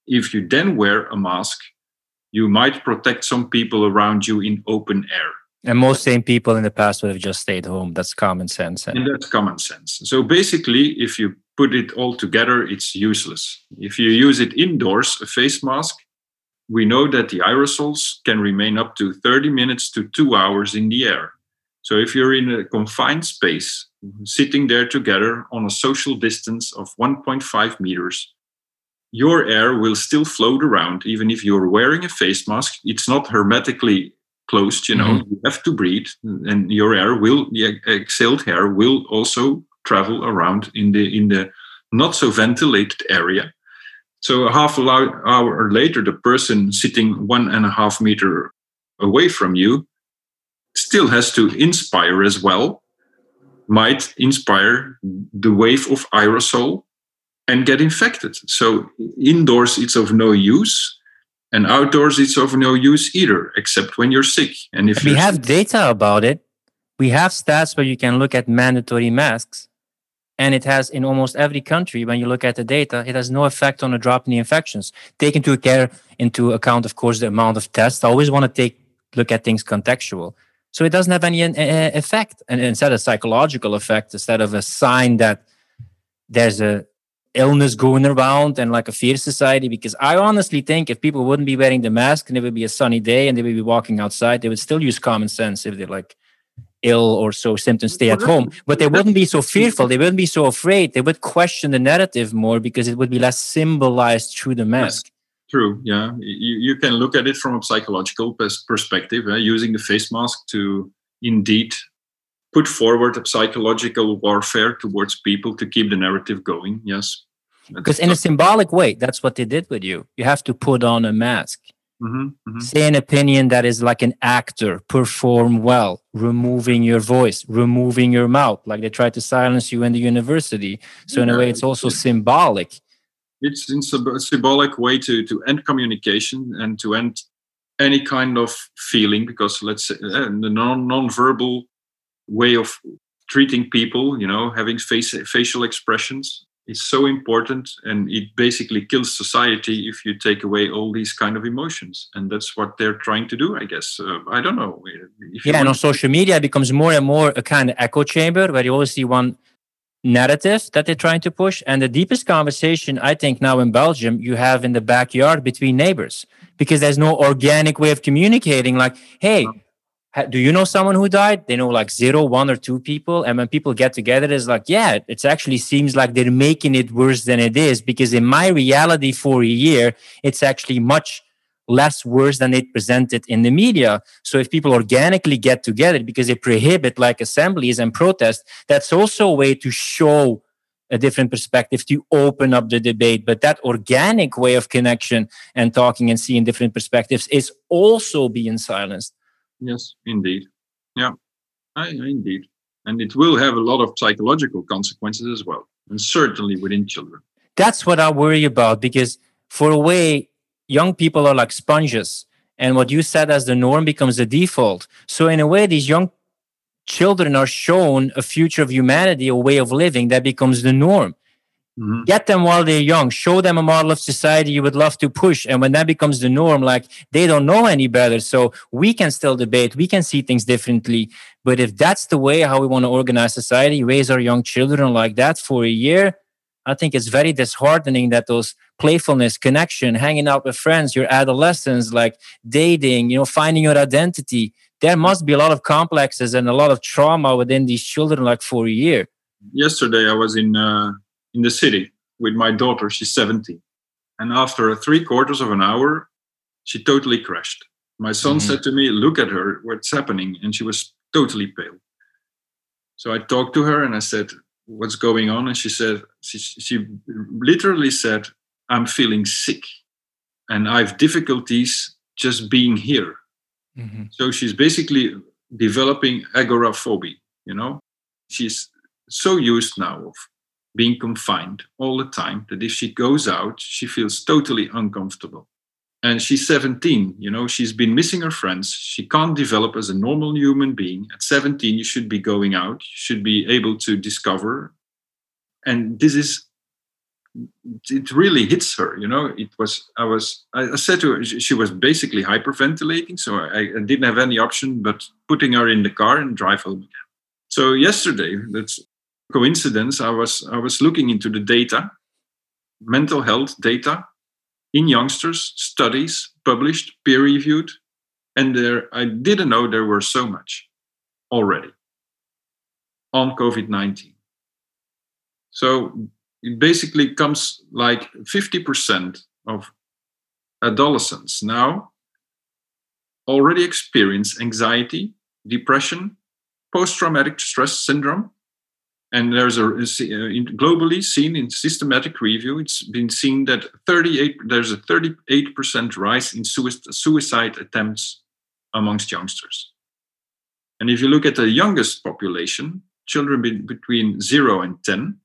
if you then wear a mask, you might protect some people around you in open air. And most sane people in the past would have just stayed home. That's common sense. Eh? And that's common sense. So basically, if you put it all together, it's useless. If you use it indoors, a face mask, we know that the aerosols can remain up to 30 minutes to two hours in the air. So if you're in a confined space, sitting there together on a social distance of 1.5 meters, your air will still float around even if you're wearing a face mask it's not hermetically closed you know mm-hmm. you have to breathe and your air will the exhaled air will also travel around in the in the not so ventilated area so a half hour later the person sitting one and a half meter away from you still has to inspire as well might inspire the wave of aerosol and get infected. So indoors it's of no use, and outdoors it's of no use either, except when you're sick. And if we have data about it, we have stats where you can look at mandatory masks, and it has in almost every country. When you look at the data, it has no effect on a drop in the infections. Take into account, into account, of course, the amount of tests. I always want to take look at things contextual. So it doesn't have any uh, effect, and instead a psychological effect, instead of a sign that there's a illness going around and like a fear society because i honestly think if people wouldn't be wearing the mask and it would be a sunny day and they would be walking outside they would still use common sense if they're like ill or so symptoms stay at home. But they wouldn't be so fearful. They wouldn't be so afraid. They would question the narrative more because it would be less symbolized through the mask. Yes, true. Yeah. You, you can look at it from a psychological perspective uh, using the face mask to indeed put forward a psychological warfare towards people to keep the narrative going. Yes because in a symbolic way, that's what they did with you. You have to put on a mask. Mm-hmm, mm-hmm. Say an opinion that is like an actor, perform well, removing your voice, removing your mouth, like they tried to silence you in the university. So, in a way, it's also symbolic. It's in a symbolic way to, to end communication and to end any kind of feeling, because let's say uh, the non non-verbal way of treating people, you know, having face, facial expressions, is so important and it basically kills society if you take away all these kind of emotions and that's what they're trying to do i guess uh, i don't know yeah and on social media it becomes more and more a kind of echo chamber where you always see one narrative that they're trying to push. And the deepest conversation, I think, now in Belgium, you have in the backyard between neighbors because there's no organic way of communicating. Like, hey, do you know someone who died? They know like zero, one, or two people. And when people get together, it's like, yeah, it actually seems like they're making it worse than it is because in my reality for a year, it's actually much less worse than it presented in the media. So if people organically get together because they prohibit like assemblies and protests, that's also a way to show a different perspective to open up the debate. But that organic way of connection and talking and seeing different perspectives is also being silenced. Yes, indeed. Yeah, I, indeed. And it will have a lot of psychological consequences as well, and certainly within children. That's what I worry about because, for a way, young people are like sponges and what you said as the norm becomes the default so in a way these young children are shown a future of humanity a way of living that becomes the norm mm-hmm. get them while they're young show them a model of society you would love to push and when that becomes the norm like they don't know any better so we can still debate we can see things differently but if that's the way how we want to organize society raise our young children like that for a year I think it's very disheartening that those playfulness, connection, hanging out with friends, your adolescence, like dating, you know, finding your identity. There must be a lot of complexes and a lot of trauma within these children, like for a year. Yesterday, I was in uh, in the city with my daughter. She's 17, and after three quarters of an hour, she totally crashed. My son mm-hmm. said to me, "Look at her, what's happening?" And she was totally pale. So I talked to her and I said, what's going on and she said she, she literally said i'm feeling sick and i have difficulties just being here mm-hmm. so she's basically developing agoraphobia you know she's so used now of being confined all the time that if she goes out she feels totally uncomfortable. And she's 17 you know she's been missing her friends. She can't develop as a normal human being. At 17 you should be going out. You should be able to discover. And this is it really hits her you know. It was i was i said to her she was basically hyperventilating so I, I didn't have any option but putting her in the car and drive home again. So yesterday that's coincidence i was i was looking into the data mental health data in youngsters, studies published, peer reviewed, and there I didn't know there were so much already on COVID 19. So it basically comes like 50% of adolescents now already experience anxiety, depression, post traumatic stress syndrome, and there's a uh, globally seen in systematic review it's been seen that 38 there's a 38% rise in suicide attempts amongst youngsters. And if you look at the youngest population children between 0 and 10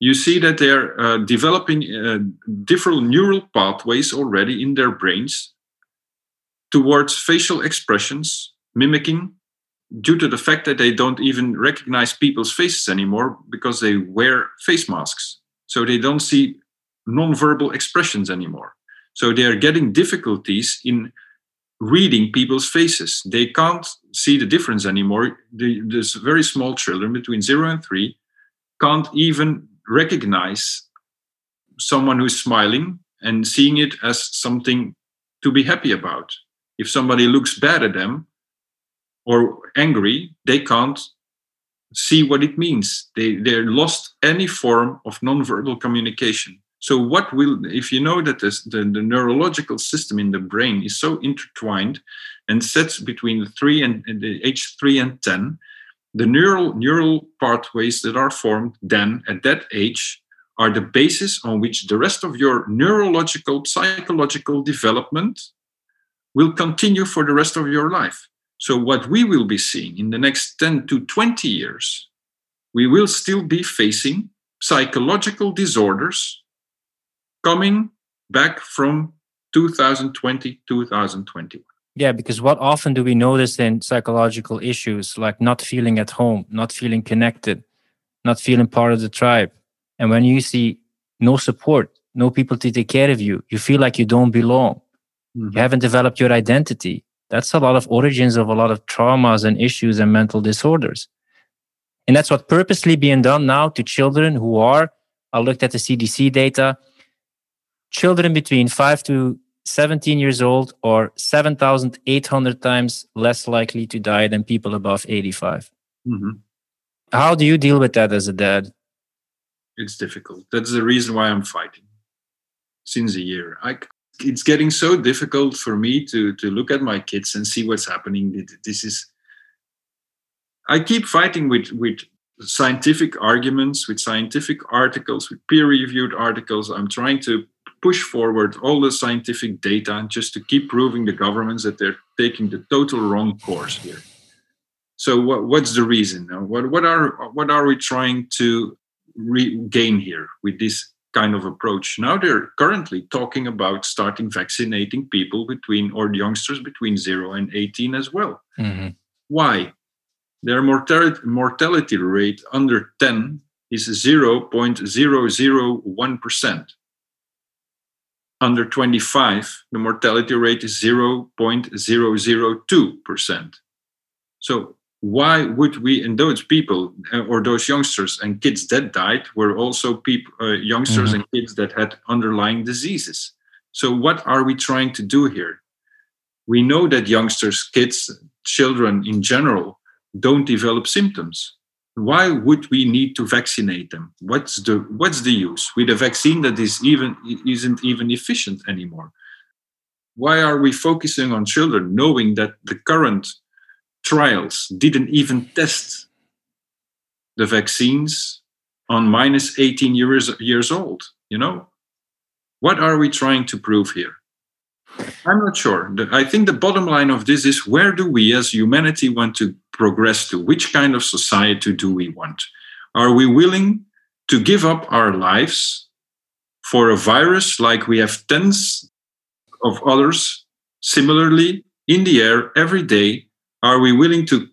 you see that they're uh, developing uh, different neural pathways already in their brains towards facial expressions mimicking due to the fact that they don't even recognize people's faces anymore because they wear face masks. So they don't see nonverbal expressions anymore. So they are getting difficulties in reading people's faces. They can't see the difference anymore. The, this very small children between zero and three can't even recognize someone who's smiling and seeing it as something to be happy about. If somebody looks bad at them, or angry, they can't see what it means. They they're lost any form of nonverbal communication. So what will if you know that this, the, the neurological system in the brain is so intertwined and sets between the three and, and the age three and ten, the neural neural pathways that are formed then at that age are the basis on which the rest of your neurological psychological development will continue for the rest of your life so, what we will be seeing in the next 10 to 20 years, we will still be facing psychological disorders coming back from 2020, 2021. Yeah, because what often do we notice in psychological issues like not feeling at home, not feeling connected, not feeling part of the tribe? And when you see no support, no people to take care of you, you feel like you don't belong. Mm-hmm. You haven't developed your identity that's a lot of origins of a lot of traumas and issues and mental disorders And that's what purposely being done now to children who are, I looked at the CDC data, children between 5 to 17 years old are 7,800 times less likely to die than people above 85. Mm-hmm. How do you deal with that as a dad? It's difficult. That's the reason why I'm fighting since a year. I, it's getting so difficult for me to to look at my kids and see what's happening. This is. I keep fighting with with scientific arguments, with scientific articles, with peer-reviewed articles. I'm trying to push forward all the scientific data just to keep proving the governments that they're taking the total wrong course here. So what, what's the reason? What, what are what are we trying to regain here with this kind of approach? Now they're currently talking about starting vaccinating people between or youngsters between zero and 18 as well. Mm-hmm. Why? Their mortality, mortality rate under 10 is 0.001% under 25, the mortality rate is 0.002%. So why would we, and those people uh, or those youngsters and kids that died were also people, uh, youngsters mm-hmm. and kids that had underlying diseases. So what are we trying to do here? We know that youngsters, kids, children in general don't develop symptoms why would we need to vaccinate them what's the what's the use with a vaccine that is even isn't even efficient anymore why are we focusing on children knowing that the current trials didn't even test the vaccines on minus 18 years years old you know what are we trying to prove here i'm not sure i think the bottom line of this is where do we as humanity want to progress to? Which kind of society do we want? Are we willing to give up our lives for a virus like we have tens of others similarly in the air every day? Are we willing to,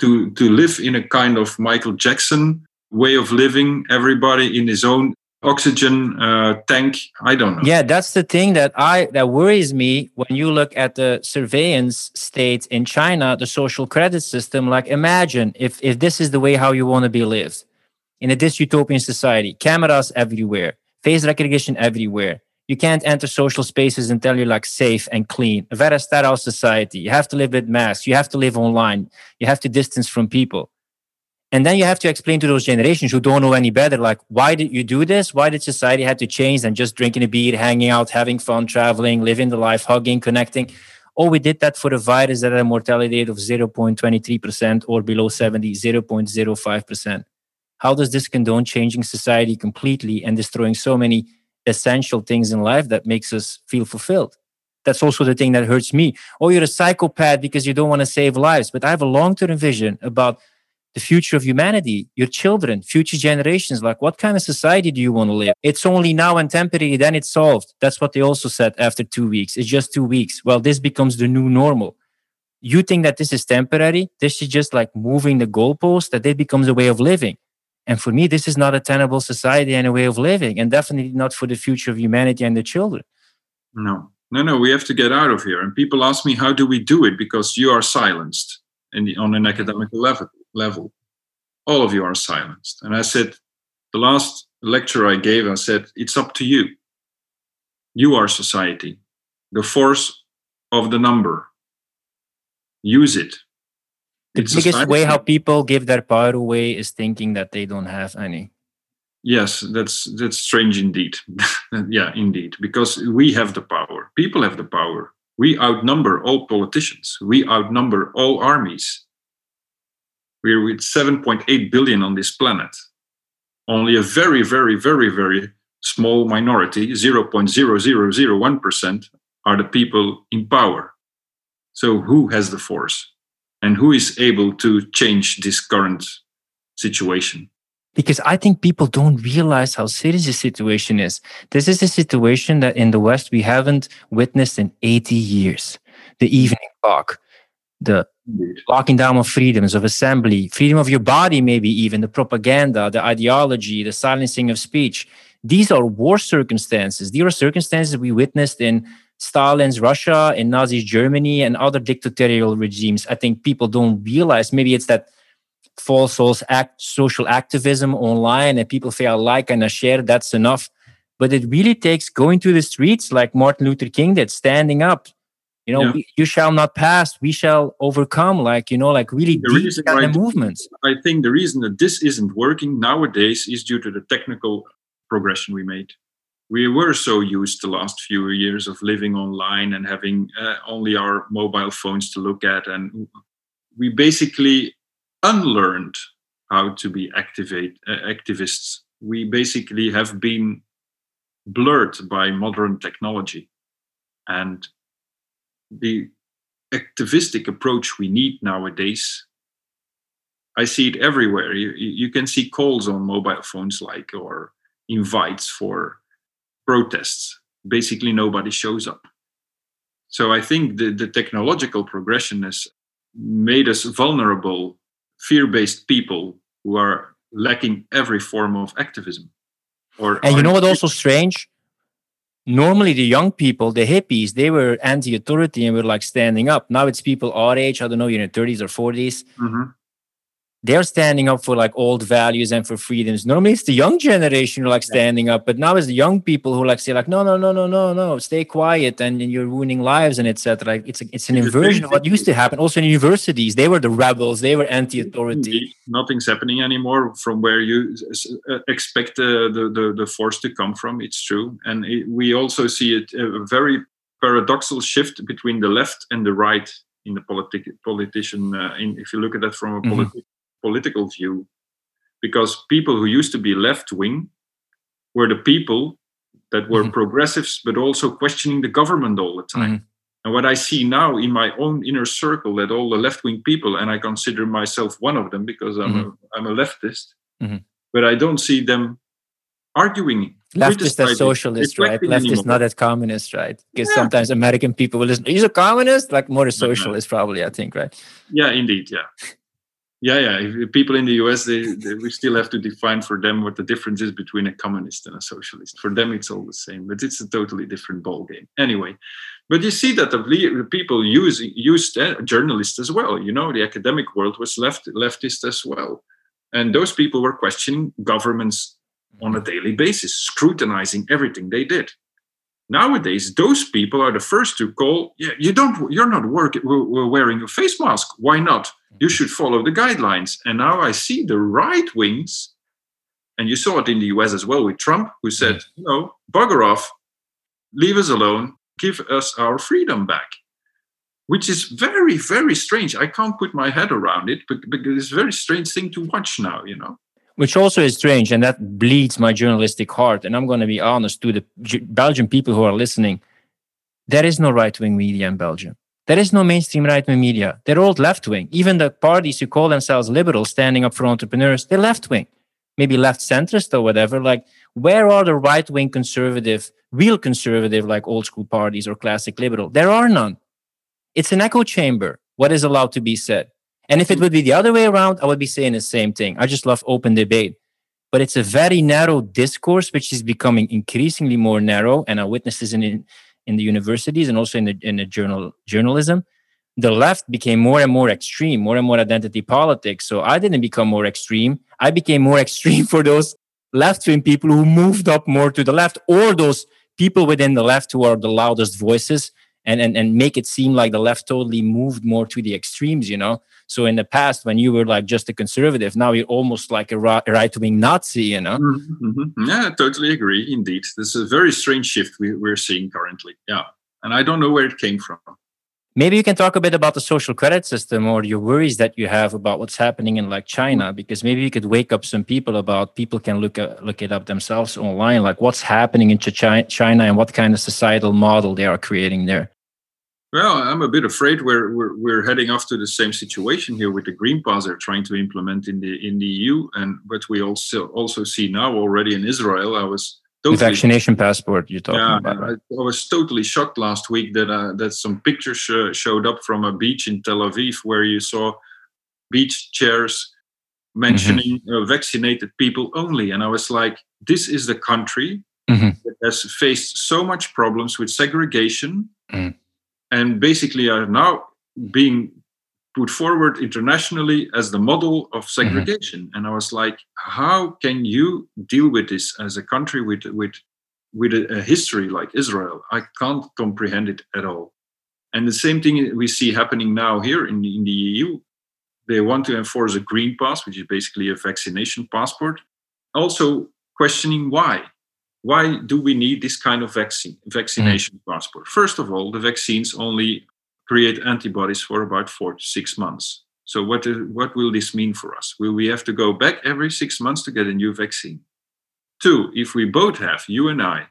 to, to live in a kind of Michael Jackson way of living, everybody in his own oxygen uh, tank? I don't know. Yeah that's the thing that i that worries me when you look at the surveillance state in china the social credit system like imagine if if this is the way how you want to be lived. In a dystopian society cameras everywhere face recognition everywhere you can't enter social spaces until you're like safe and clean a very sterile society you have to live with masks you have to live online you have to distance from people and then you have to explain to those generations who don't know any better, like, why did you do this? Why did society have to change than just drinking a beer, hanging out, having fun, traveling, living the life, hugging, connecting? Oh, we did that for a virus that had a mortality rate of 0.23% or below 70, 0.05%. How does this condone changing society completely and destroying so many essential things in life that makes us feel fulfilled? That's also the thing that hurts me. Oh, you're a psychopath because you don't want to save lives. But I have a long term vision about the future of humanity, your children, future generations. Like, what kind of society do you want to live? It's only now and temporary, then it's solved. That's what they also said after two weeks. It's just two weeks. Well, this becomes the new normal. You think that this is temporary? This is just like moving the goalpost, that it becomes a way of living. And for me, this is not a tenable society and a way of living, and definitely not for the future of humanity and the children. No, no, no. We have to get out of here. And people ask me, how do we do it? Because you are silenced the, on an mm-hmm. academic level level. All of you are silenced. And I said, the last lecture I gave, I said, it's up to you. You are society, the force of the number. Use it. The it's biggest way how people give their power away is thinking that they don't have any. Yes, that's that's strange indeed. yeah, indeed, because we have the power. People have the power. We outnumber all politicians. We outnumber all armies. We're with 7.8 billion on this planet. Only a very, very, very, very small minority, 0.0001%, are the people in power. So, who has the force? And who is able to change this current situation? Because I think people don't realize how serious the situation is. This is a situation that in the West we haven't witnessed in 80 years. The mm-hmm. evening clock, the locking down of freedoms of assembly, freedom of your body, maybe even the propaganda, the ideology, the silencing of speech. These are war circumstances. These are circumstances we witnessed in Stalin's Russia, in Nazi Germany, and other dictatorial regimes. I think people don't realize maybe it's that false act, social activism online and people say, I like and I share, that's enough. But it really takes going to the streets like Martin Luther King did, standing up. You know, yeah. we, you shall not pass, we shall overcome, like, you know, like really the deep reason, kind of movements. I think the reason that this isn't working nowadays is due to the technical progression we made. We were so used the last few years of living online and having uh, only our mobile phones to look at. And we basically unlearned how to be activate uh, activists. We basically have been blurred by modern technology, and the activistic approach we need nowadays. I see it everywhere. You, you can see calls on mobile phones, like or invites for protests. Basically, nobody shows up. So I think the, the technological progression has made us vulnerable fear based people who are lacking every form of activism. Or and you know what? Also strange. Normally, the young people, the hippies, they were anti-authority and were like standing up. Now it's people our age. I don't know, you're in 30s or 40s. Mm-hmm they're standing up for like old values and for freedoms. Normally it's the young generation who like standing up, but now it's the young people who like say like, no, no, no, no, no, no, stay quiet and, and you're ruining lives and etc. Like it's a, it's an inversion of what used to happen. Also in universities, they were the rebels, they were anti-authority. Nothing's happening anymore from where you uh, expect the, the, the, the force to come from. It's true. And it, we also see it, a very paradoxal shift between the left and the right in the politic politician uh, in, if you look at that from a mm-hmm political view because people who used to be left wing were the people that were mm-hmm. progressives but also questioning the government all the time mm-hmm. and what i see now in my own inner circle that all the left wing people and i consider myself one of them because i'm mm-hmm. a i'm a leftist mm-hmm. but i don't see them arguing leftist as socialist right leftist anymore. not as communist right because yeah. sometimes american people will listen he's a communist like more a socialist probably i think right yeah indeed yeah yeah, yeah. People in the US, they, they, we still have to define for them what the difference is between a communist and a socialist. For them, it's all the same, but it's a totally different ball game. Anyway, but you see that the people use used uh, journalists as well. You know, the academic world was left leftist as well, and those people were questioning governments on a daily basis, scrutinizing everything they did. Nowadays, those people are the first to call. Yeah, you don't. You're not working. We're wearing a face mask. Why not? you mm-hmm. should follow the guidelines. And now I see the right wings, and you saw it in the US as well with Trump, who said, you know, bugger off, leave us alone, give us our freedom back. Which is very, very strange. I can't put my head around it, but because it's a very strange thing to watch now, you know which also is strange and that bleeds my journalistic heart and i'm going to be honest to the belgian people who are listening there is no right-wing media in belgium there is no mainstream right wing media. They're all left wing. Even the parties who call themselves liberal, standing up for entrepreneurs, they're left wing, maybe left centrist or whatever. Like, where are the right wing conservative, real conservative, like old school parties or classic liberal? There are none. It's an echo chamber. What is allowed to be said? And if it would be the other way around, I would be saying the same thing. I just love open debate. But it's a very narrow discourse, which is becoming increasingly more narrow. And I witness this in, in the universities and also in the in the journal journalism the left became more and more extreme more and more identity politics so i didn't become more extreme i became more extreme for those left wing people who moved up more to the left or those people within the left who are the loudest voices and and, and make it seem like the left totally moved more to the extremes you know so in the past when you were like just a conservative now you're almost like a right-wing nazi you know? Mm-hmm. mm-hmm. yeah i totally agree indeed. This is a very strange shift we, we're seeing currently yeah. And i don't know where it came from. Maybe you can talk a bit about the social credit system or your worries that you have about what's happening in like china because maybe you could wake up some people about people can look at, look it up themselves online like what's happening in china and what kind of societal model they are creating there well i'm a bit afraid we're, we're, we're heading off to the same situation here with the green pass they're trying to implement in the in the eu and but we also also see now already in israel i was Totally. The vaccination passport you're talking yeah, about. Right? I, I, was totally shocked last week that uh, that some pictures uh, showed up from a beach in Tel Aviv where you saw beach chairs mentioning mm-hmm. uh, vaccinated people only, and I was like, "This is the country mm-hmm. that has faced so much problems with segregation, mm. And basically are now being put forward internationally as the model of mm-hmm. segregation. Mm-hmm. And I was like, how can you deal with this as a country with with with a, a history like Israel? I can't comprehend it at all. And the same thing we see happening now here in in the EU. They want to enforce a green pass, which is basically a vaccination passport. Also questioning why. Why do we need this kind of vaccine vaccination mm. passport? First of all, the vaccines only create antibodies for about four to six months. So what, what will this mean for us? Will we have to go back every six months to get a new vaccine? Two, if we both have, you and I,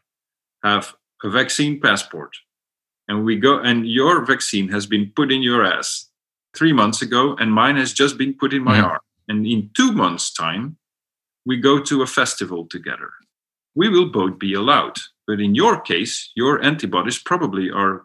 have a vaccine passport, and we go and your vaccine has been put in your ass three months ago, and mine has just been put in my mm. arm. And in two months' time, we go to a festival together. We will both be allowed. But in your case, your antibodies probably are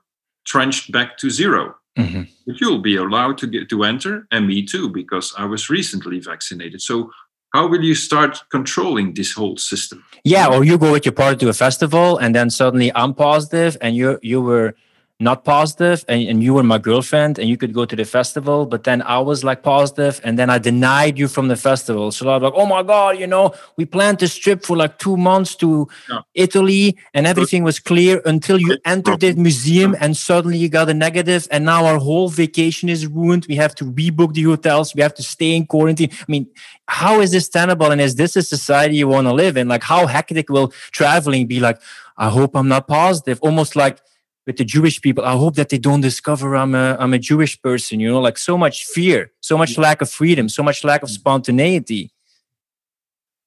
trenched back to 0 mm-hmm. But you'll be allowed to get to enter, and me too, because I was recently vaccinated. So how will you start controlling this whole system? Yeah, or you go with your party to a festival, and then suddenly I'm positive, and you you were not positive and, and you were my girlfriend and you could go to the festival but then i was like positive and then i denied you from the festival. So i was like oh my god you know? We planned this trip for like two months to yeah. italy and everything was clear until you entered the museum and suddenly you got a negative and now our whole vacation is ruined. We have to rebook the hotels. We have to stay in quarantine. I mean how is this tenable and is this a society you want to live in? Like how hectic will traveling be? Like i hope i'm not positive. Almost like with the Jewish people. I hope that they don't discover I'm a I'm a Jewish person. You know, like so much fear, so much lack of freedom, so much lack of spontaneity.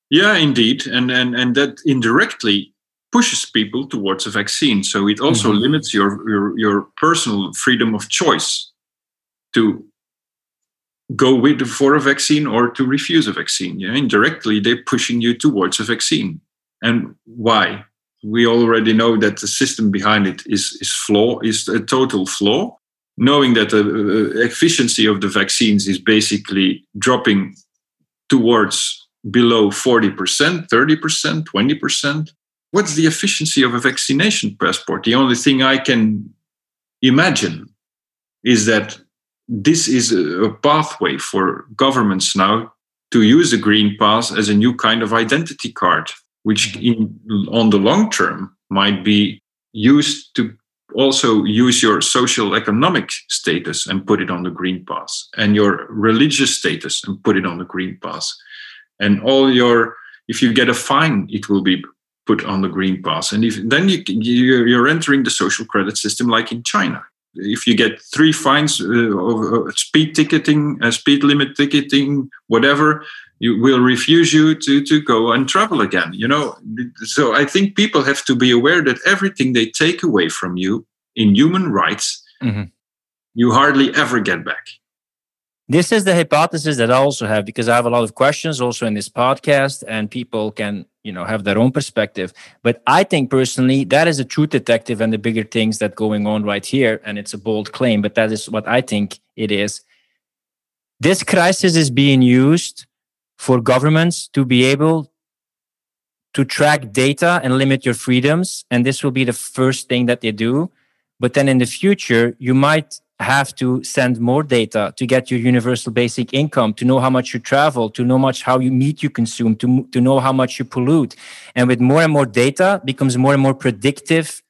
Yeah, indeed, and and and that indirectly pushes people towards a vaccine. So it also mm-hmm. limits your, your your personal freedom of choice to go with for a vaccine or to refuse a vaccine. Yeah, indirectly they're pushing you towards a vaccine. And why? We already know that the system behind it is is flaw is a total flaw. Knowing that the uh, efficiency of the vaccines is basically dropping towards below 40% 30% 20% what's the efficiency of a vaccination passport? The only thing i can imagine is that this is a pathway for governments now to use a green pass as a new kind of identity card which in, on the long term might be used to also use your social economic status and put it on the green pass and your religious status and put it on the green pass and all your if you get a fine it will be put on the green pass and if then you you're entering the social credit system like in china. If you get three fines uh, of uh, speed ticketing uh, speed limit ticketing whatever you will refuse you to to go and travel again you know? So i think people have to be aware that everything they take away from you in human rights mm-hmm. you hardly ever get back. This is the hypothesis that i also have because i have a lot of questions also in this podcast and people can you know have their own perspective. But i think personally that is a truth detective and the bigger things that going on right here and it's a bold claim but that is what i think it is. This crisis is being used for governments to be able to track data and limit your freedoms. And this will be the first thing that they do. But then in the future, you might have to send more data to get your universal basic income, to know how much you travel, to know much how you meat you consume, to, to know how much you pollute. And with more and more data becomes more and more predictive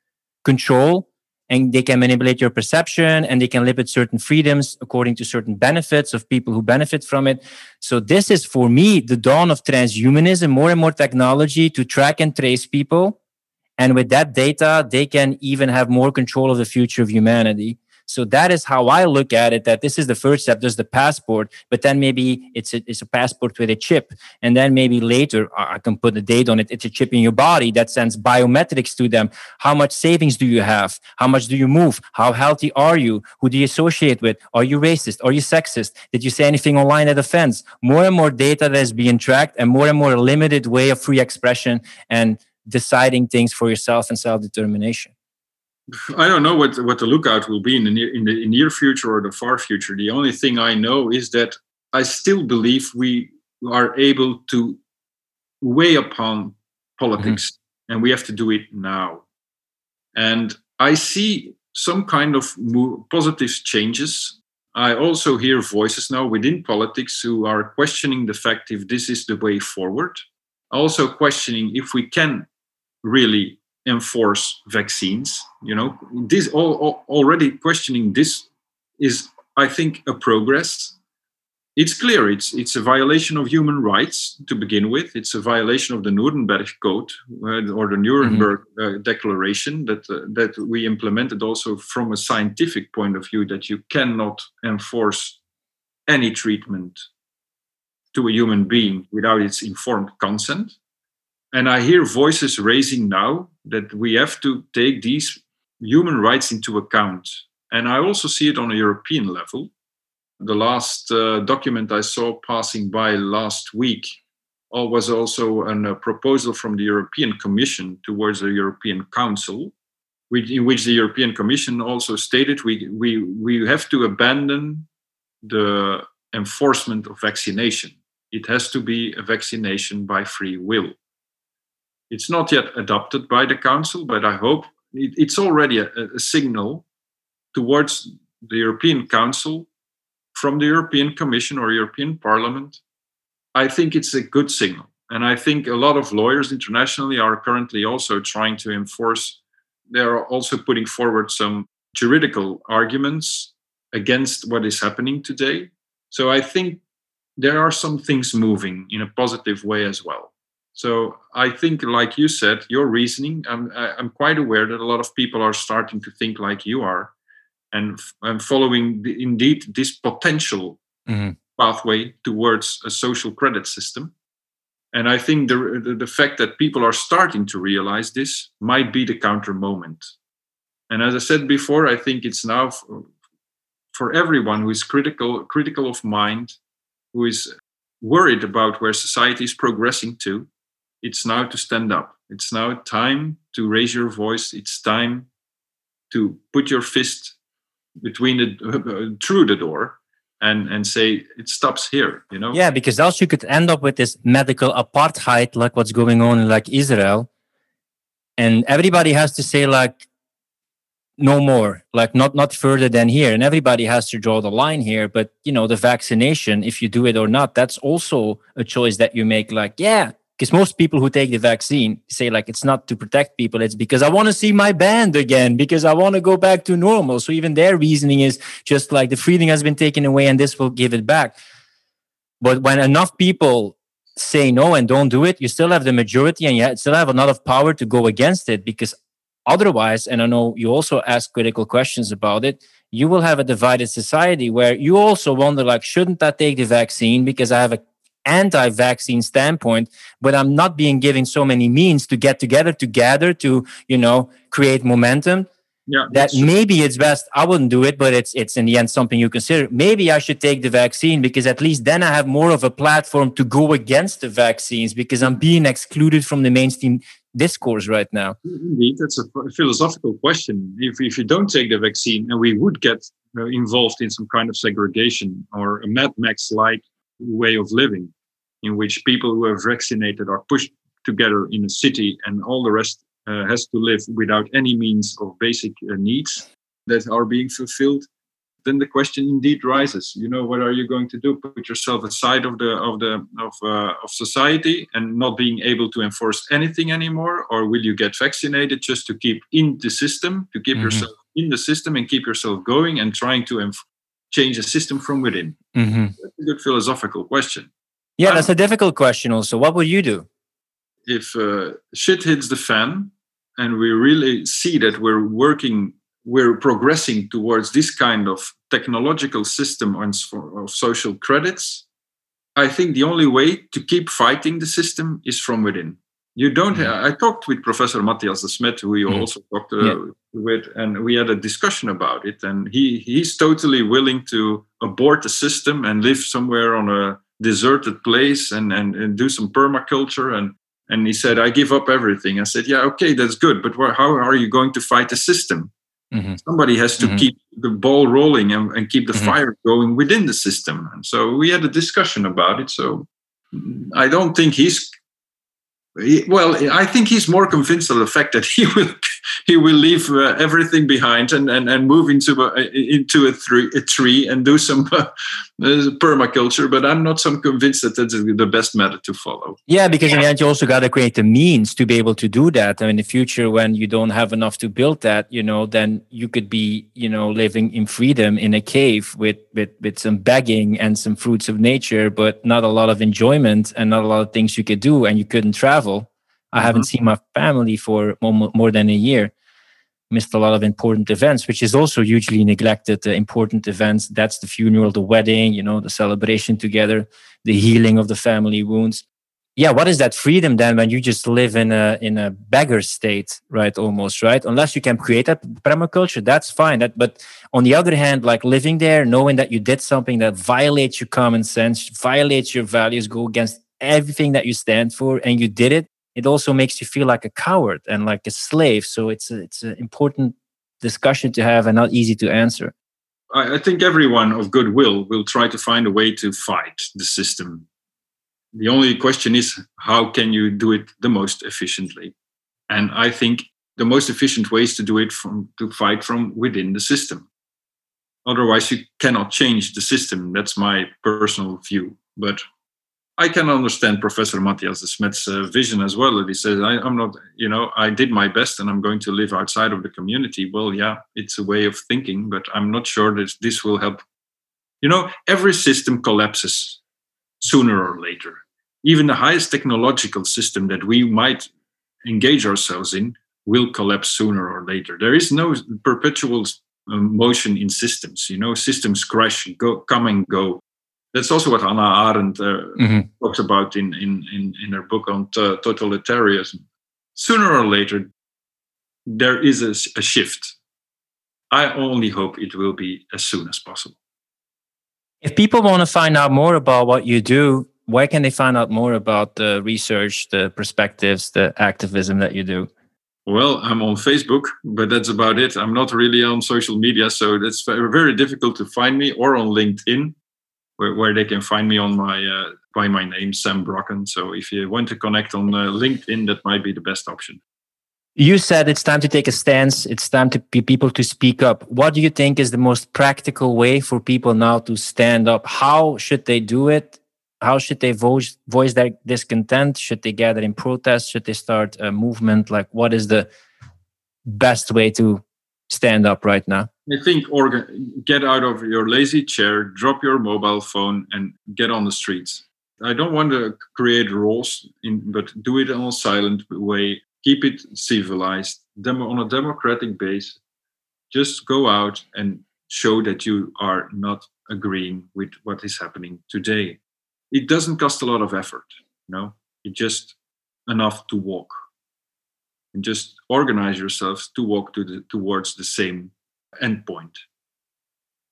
control and they can manipulate your perception and they can limit certain freedoms according to certain benefits of people who benefit from it. So this is for me the dawn of transhumanism, more and more technology to track and trace people. And with that data, they can even have more control of the future of humanity. So that is how I look at it. That this is the first step. There's the passport, but then maybe it's a, it's a passport with a chip, and then maybe later I can put a date on it. It's a chip in your body that sends biometrics to them. How much savings do you have? How much do you move? How healthy are you? Who do you associate with? Are you racist? Are you sexist? Did you say anything online that offends? More and more data that is being tracked, and more and more limited way of free expression and deciding things for yourself and self determination. I don't know what what the lookout will be in the near in the near future or the far future. The only thing I know is that I still believe we are able to weigh upon politics, mm-hmm. and we have to do it now. And I see some kind of positive changes. I also hear voices now within politics who are questioning the fact if this is the way forward. Also questioning if we can really enforce vaccines. You know, this all, all, already questioning this is, I think, a progress it's clear it's it's a violation of human rights to begin with. It's a violation of the Nuremberg Code uh, or the Nuremberg mm-hmm. uh, Declaration that uh, that we implemented also from a scientific point of view that you cannot enforce any treatment to a human being without its informed consent. And I hear voices raising now that we have to take these human rights into account. And I also see it on a European level the last uh, document I saw passing by last week uh, was also a uh, proposal from the European Commission towards the European Council, which, in which the European Commission also stated we, we, we have to abandon the enforcement of vaccination. It has to be a vaccination by free will. It's not yet adopted by the Council, but I hope it, it's already a, a signal towards the European Council from the European Commission or European Parliament, I think it's a good signal. And I think a lot of lawyers internationally are currently also trying to enforce, they're also putting forward some juridical arguments against what is happening today. So I think there are some things moving in a positive way as well. So I think, like you said, your reasoning, I'm, I'm quite aware that a lot of people are starting to think like you are and, and following the, indeed this potential mm-hmm. pathway towards a social credit system. And I think the, the, the fact that people are starting to realize this might be the counter moment. And as I said before, I think it's now for, for everyone who is critical critical of mind, who is worried about where society is progressing to, it's now to stand up. It's now time to raise your voice. It's time to put your fist between the uh, through the door and and say it stops here you know yeah because else you could end up with this medical apartheid like what's going on in like israel and everybody has to say like no more like not not further than here and everybody has to draw the line here but you know the vaccination if you do it or not that's also a choice that you make like yeah because most people who take the vaccine say like it's not to protect people it's because i want to see my band again because i want to go back to normal. So even their reasoning is just like the freedom has been taken away and this will give it back. But when enough people say no and don't do it you still have the majority and you still have a lot of power to go against it because otherwise and i know you also ask critical questions about it you will have a divided society where you also wonder like shouldn't i take the vaccine because i have a anti-vaccine standpoint but i'm not being given so many means to get together to gather to you know create momentum. Yeah, that maybe it's best i wouldn't do it but it's it's in the end something you consider. Maybe i should take the vaccine because at least then i have more of a platform to go against the vaccines because i'm being excluded from the mainstream discourse right now. Indeed that's a philosophical question. If, if you don't take the vaccine and we would get uh, involved in some kind of segregation or a mad max like way of living in which people who are vaccinated are pushed together in a city and all the rest uh, has to live without any means of basic uh, needs that are being fulfilled then the question indeed rises. You know what are you going to do? Put yourself aside of the of the of, uh, of society and not being able to enforce anything anymore? Or will you get vaccinated just to keep in the system to keep mm-hmm. yourself in the system and keep yourself going and trying to enf- change the system from within? Mm-hmm. that's a good philosophical question yeah, that's a difficult question. Also, what would you do if uh, shit hits the fan and we really see that we're working, we're progressing towards this kind of technological system of social credits? I think the only way to keep fighting the system is from within. You don't. Mm. Have, I talked with Professor Mattias Desmet, who you mm. also talked uh, yeah. with, and we had a discussion about it. And he he's totally willing to abort the system and live somewhere on a deserted place and, and, and do some permaculture and and he said i give up everything i said yeah okay that's good but how are you going to fight the system mm-hmm. somebody has to mm-hmm. keep the ball rolling and, and keep the mm-hmm. fire going within the system and so we had a discussion about it so i don't think he's well, I think he's more convinced of the fact that he will he will leave uh, everything behind and, and, and move into a, into a, tree, a tree and do some uh, permaculture. But I'm not so convinced that that's the best method to follow. Yeah, because in the end, you also got to create the means to be able to do that. And in the future, when you don't have enough to build that, you know, then you could be, you know, living in freedom in a cave with with with some begging and some fruits of nature, but not a lot of enjoyment and not a lot of things you could do, and you couldn't travel travel. I haven't mm-hmm. seen my family for more, more than a year. Missed a lot of important events, which is also hugely neglected. The important events, that's the funeral, the wedding, you know, the celebration together, the healing of the family wounds. Yeah, what is that freedom then when you just live in a in a beggar state, right? Almost, right? Unless you can create a permaculture, that's fine. That, but on the other hand, like living there, knowing that you did something that violates your common sense, violates your values, go against everything that you stand for and you did it it also makes you feel like a coward and like a slave. So it's a, it's an important discussion to have and not easy to answer. I, think everyone of goodwill will try to find a way to fight the system. The only question is how can you do it the most efficiently? And i think the most efficient way is to do it from to fight from within the system. Otherwise you cannot change the system. That's my personal view. But I can understand Professor Mattias Desmet's uh, vision as well. That he says, I, am not, you know, I did my best and I'm going to live outside of the community. Well, yeah, it's a way of thinking, but I'm not sure that this will help. You know, every system collapses sooner or later. Even the highest technological system that we might engage ourselves in will collapse sooner or later. There is no perpetual um, motion in systems. You know, systems crash, go, come and go that's also what Hannah Arendt uh, mm-hmm. talks about in, in, in, in, her book on t- totalitarianism. Sooner or later, there is a, a, shift. I only hope it will be as soon as possible. If people want to find out more about what you do, where can they find out more about the research, the perspectives, the activism that you do? Well, I'm on Facebook, but that's about it. I'm not really on social media, so it's very difficult to find me, or on LinkedIn where, where they can find me on my uh, by my name Sam Brokken. So if you want to connect on uh, LinkedIn, that might be the best option. You said it's time to take a stance. It's time to be people to speak up. What do you think is the most practical way for people now to stand up? How should they do it? How should they voice voice their discontent? Should they gather in protest? Should they start a movement? Like, what is the best way to stand up right now? I think organ- get out of your lazy chair, drop your mobile phone, and get on the streets. I don't want to create rules, in, but do it in a silent way. Keep it civilized, demo, on a democratic base. Just go out and show that you are not agreeing with what is happening today. It doesn't cost a lot of effort, you know. It's just enough to walk and just organize yourselves to walk to the, towards the same endpoint.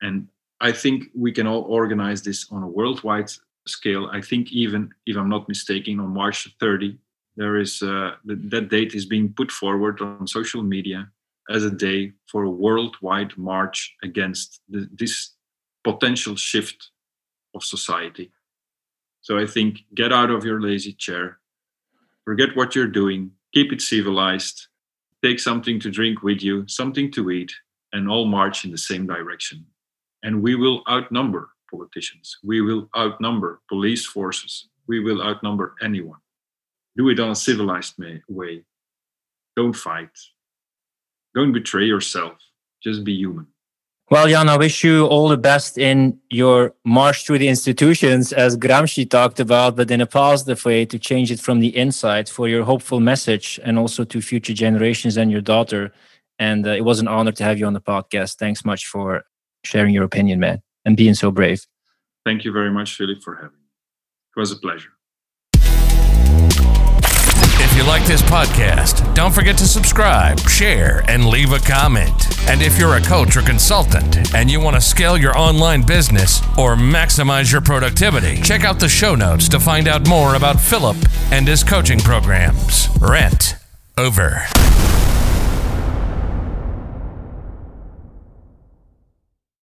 And I think we can all organize this on a worldwide scale. I think even if I'm not mistaken, on March 30, there is uh, that date is being put forward on social media as a day for a worldwide march against the, this potential shift of society. So I think get out of your lazy chair, forget what you're doing, keep it civilized, take something to drink with you, something to eat, and all march in the same direction. And we will outnumber politicians. We will outnumber police forces. We will outnumber anyone. Do it on a civilized way. Don't fight. Don't betray yourself. Just be human. Well, Jan, I wish you all the best in your march through the institutions, as Gramsci talked about, but in a positive way to change it from the inside for your hopeful message and also to future generations and your daughter. And uh, it was an honor to have you on the podcast. Thanks much for sharing your opinion, man, and being so brave. Thank you very much, Philip, for having me. It was a pleasure. If you like this podcast, don't forget to subscribe, share, and leave a comment. And if you're a coach or consultant and you want to scale your online business or maximize your productivity, check out the show notes to find out more about Philip and his coaching programs. Rent over.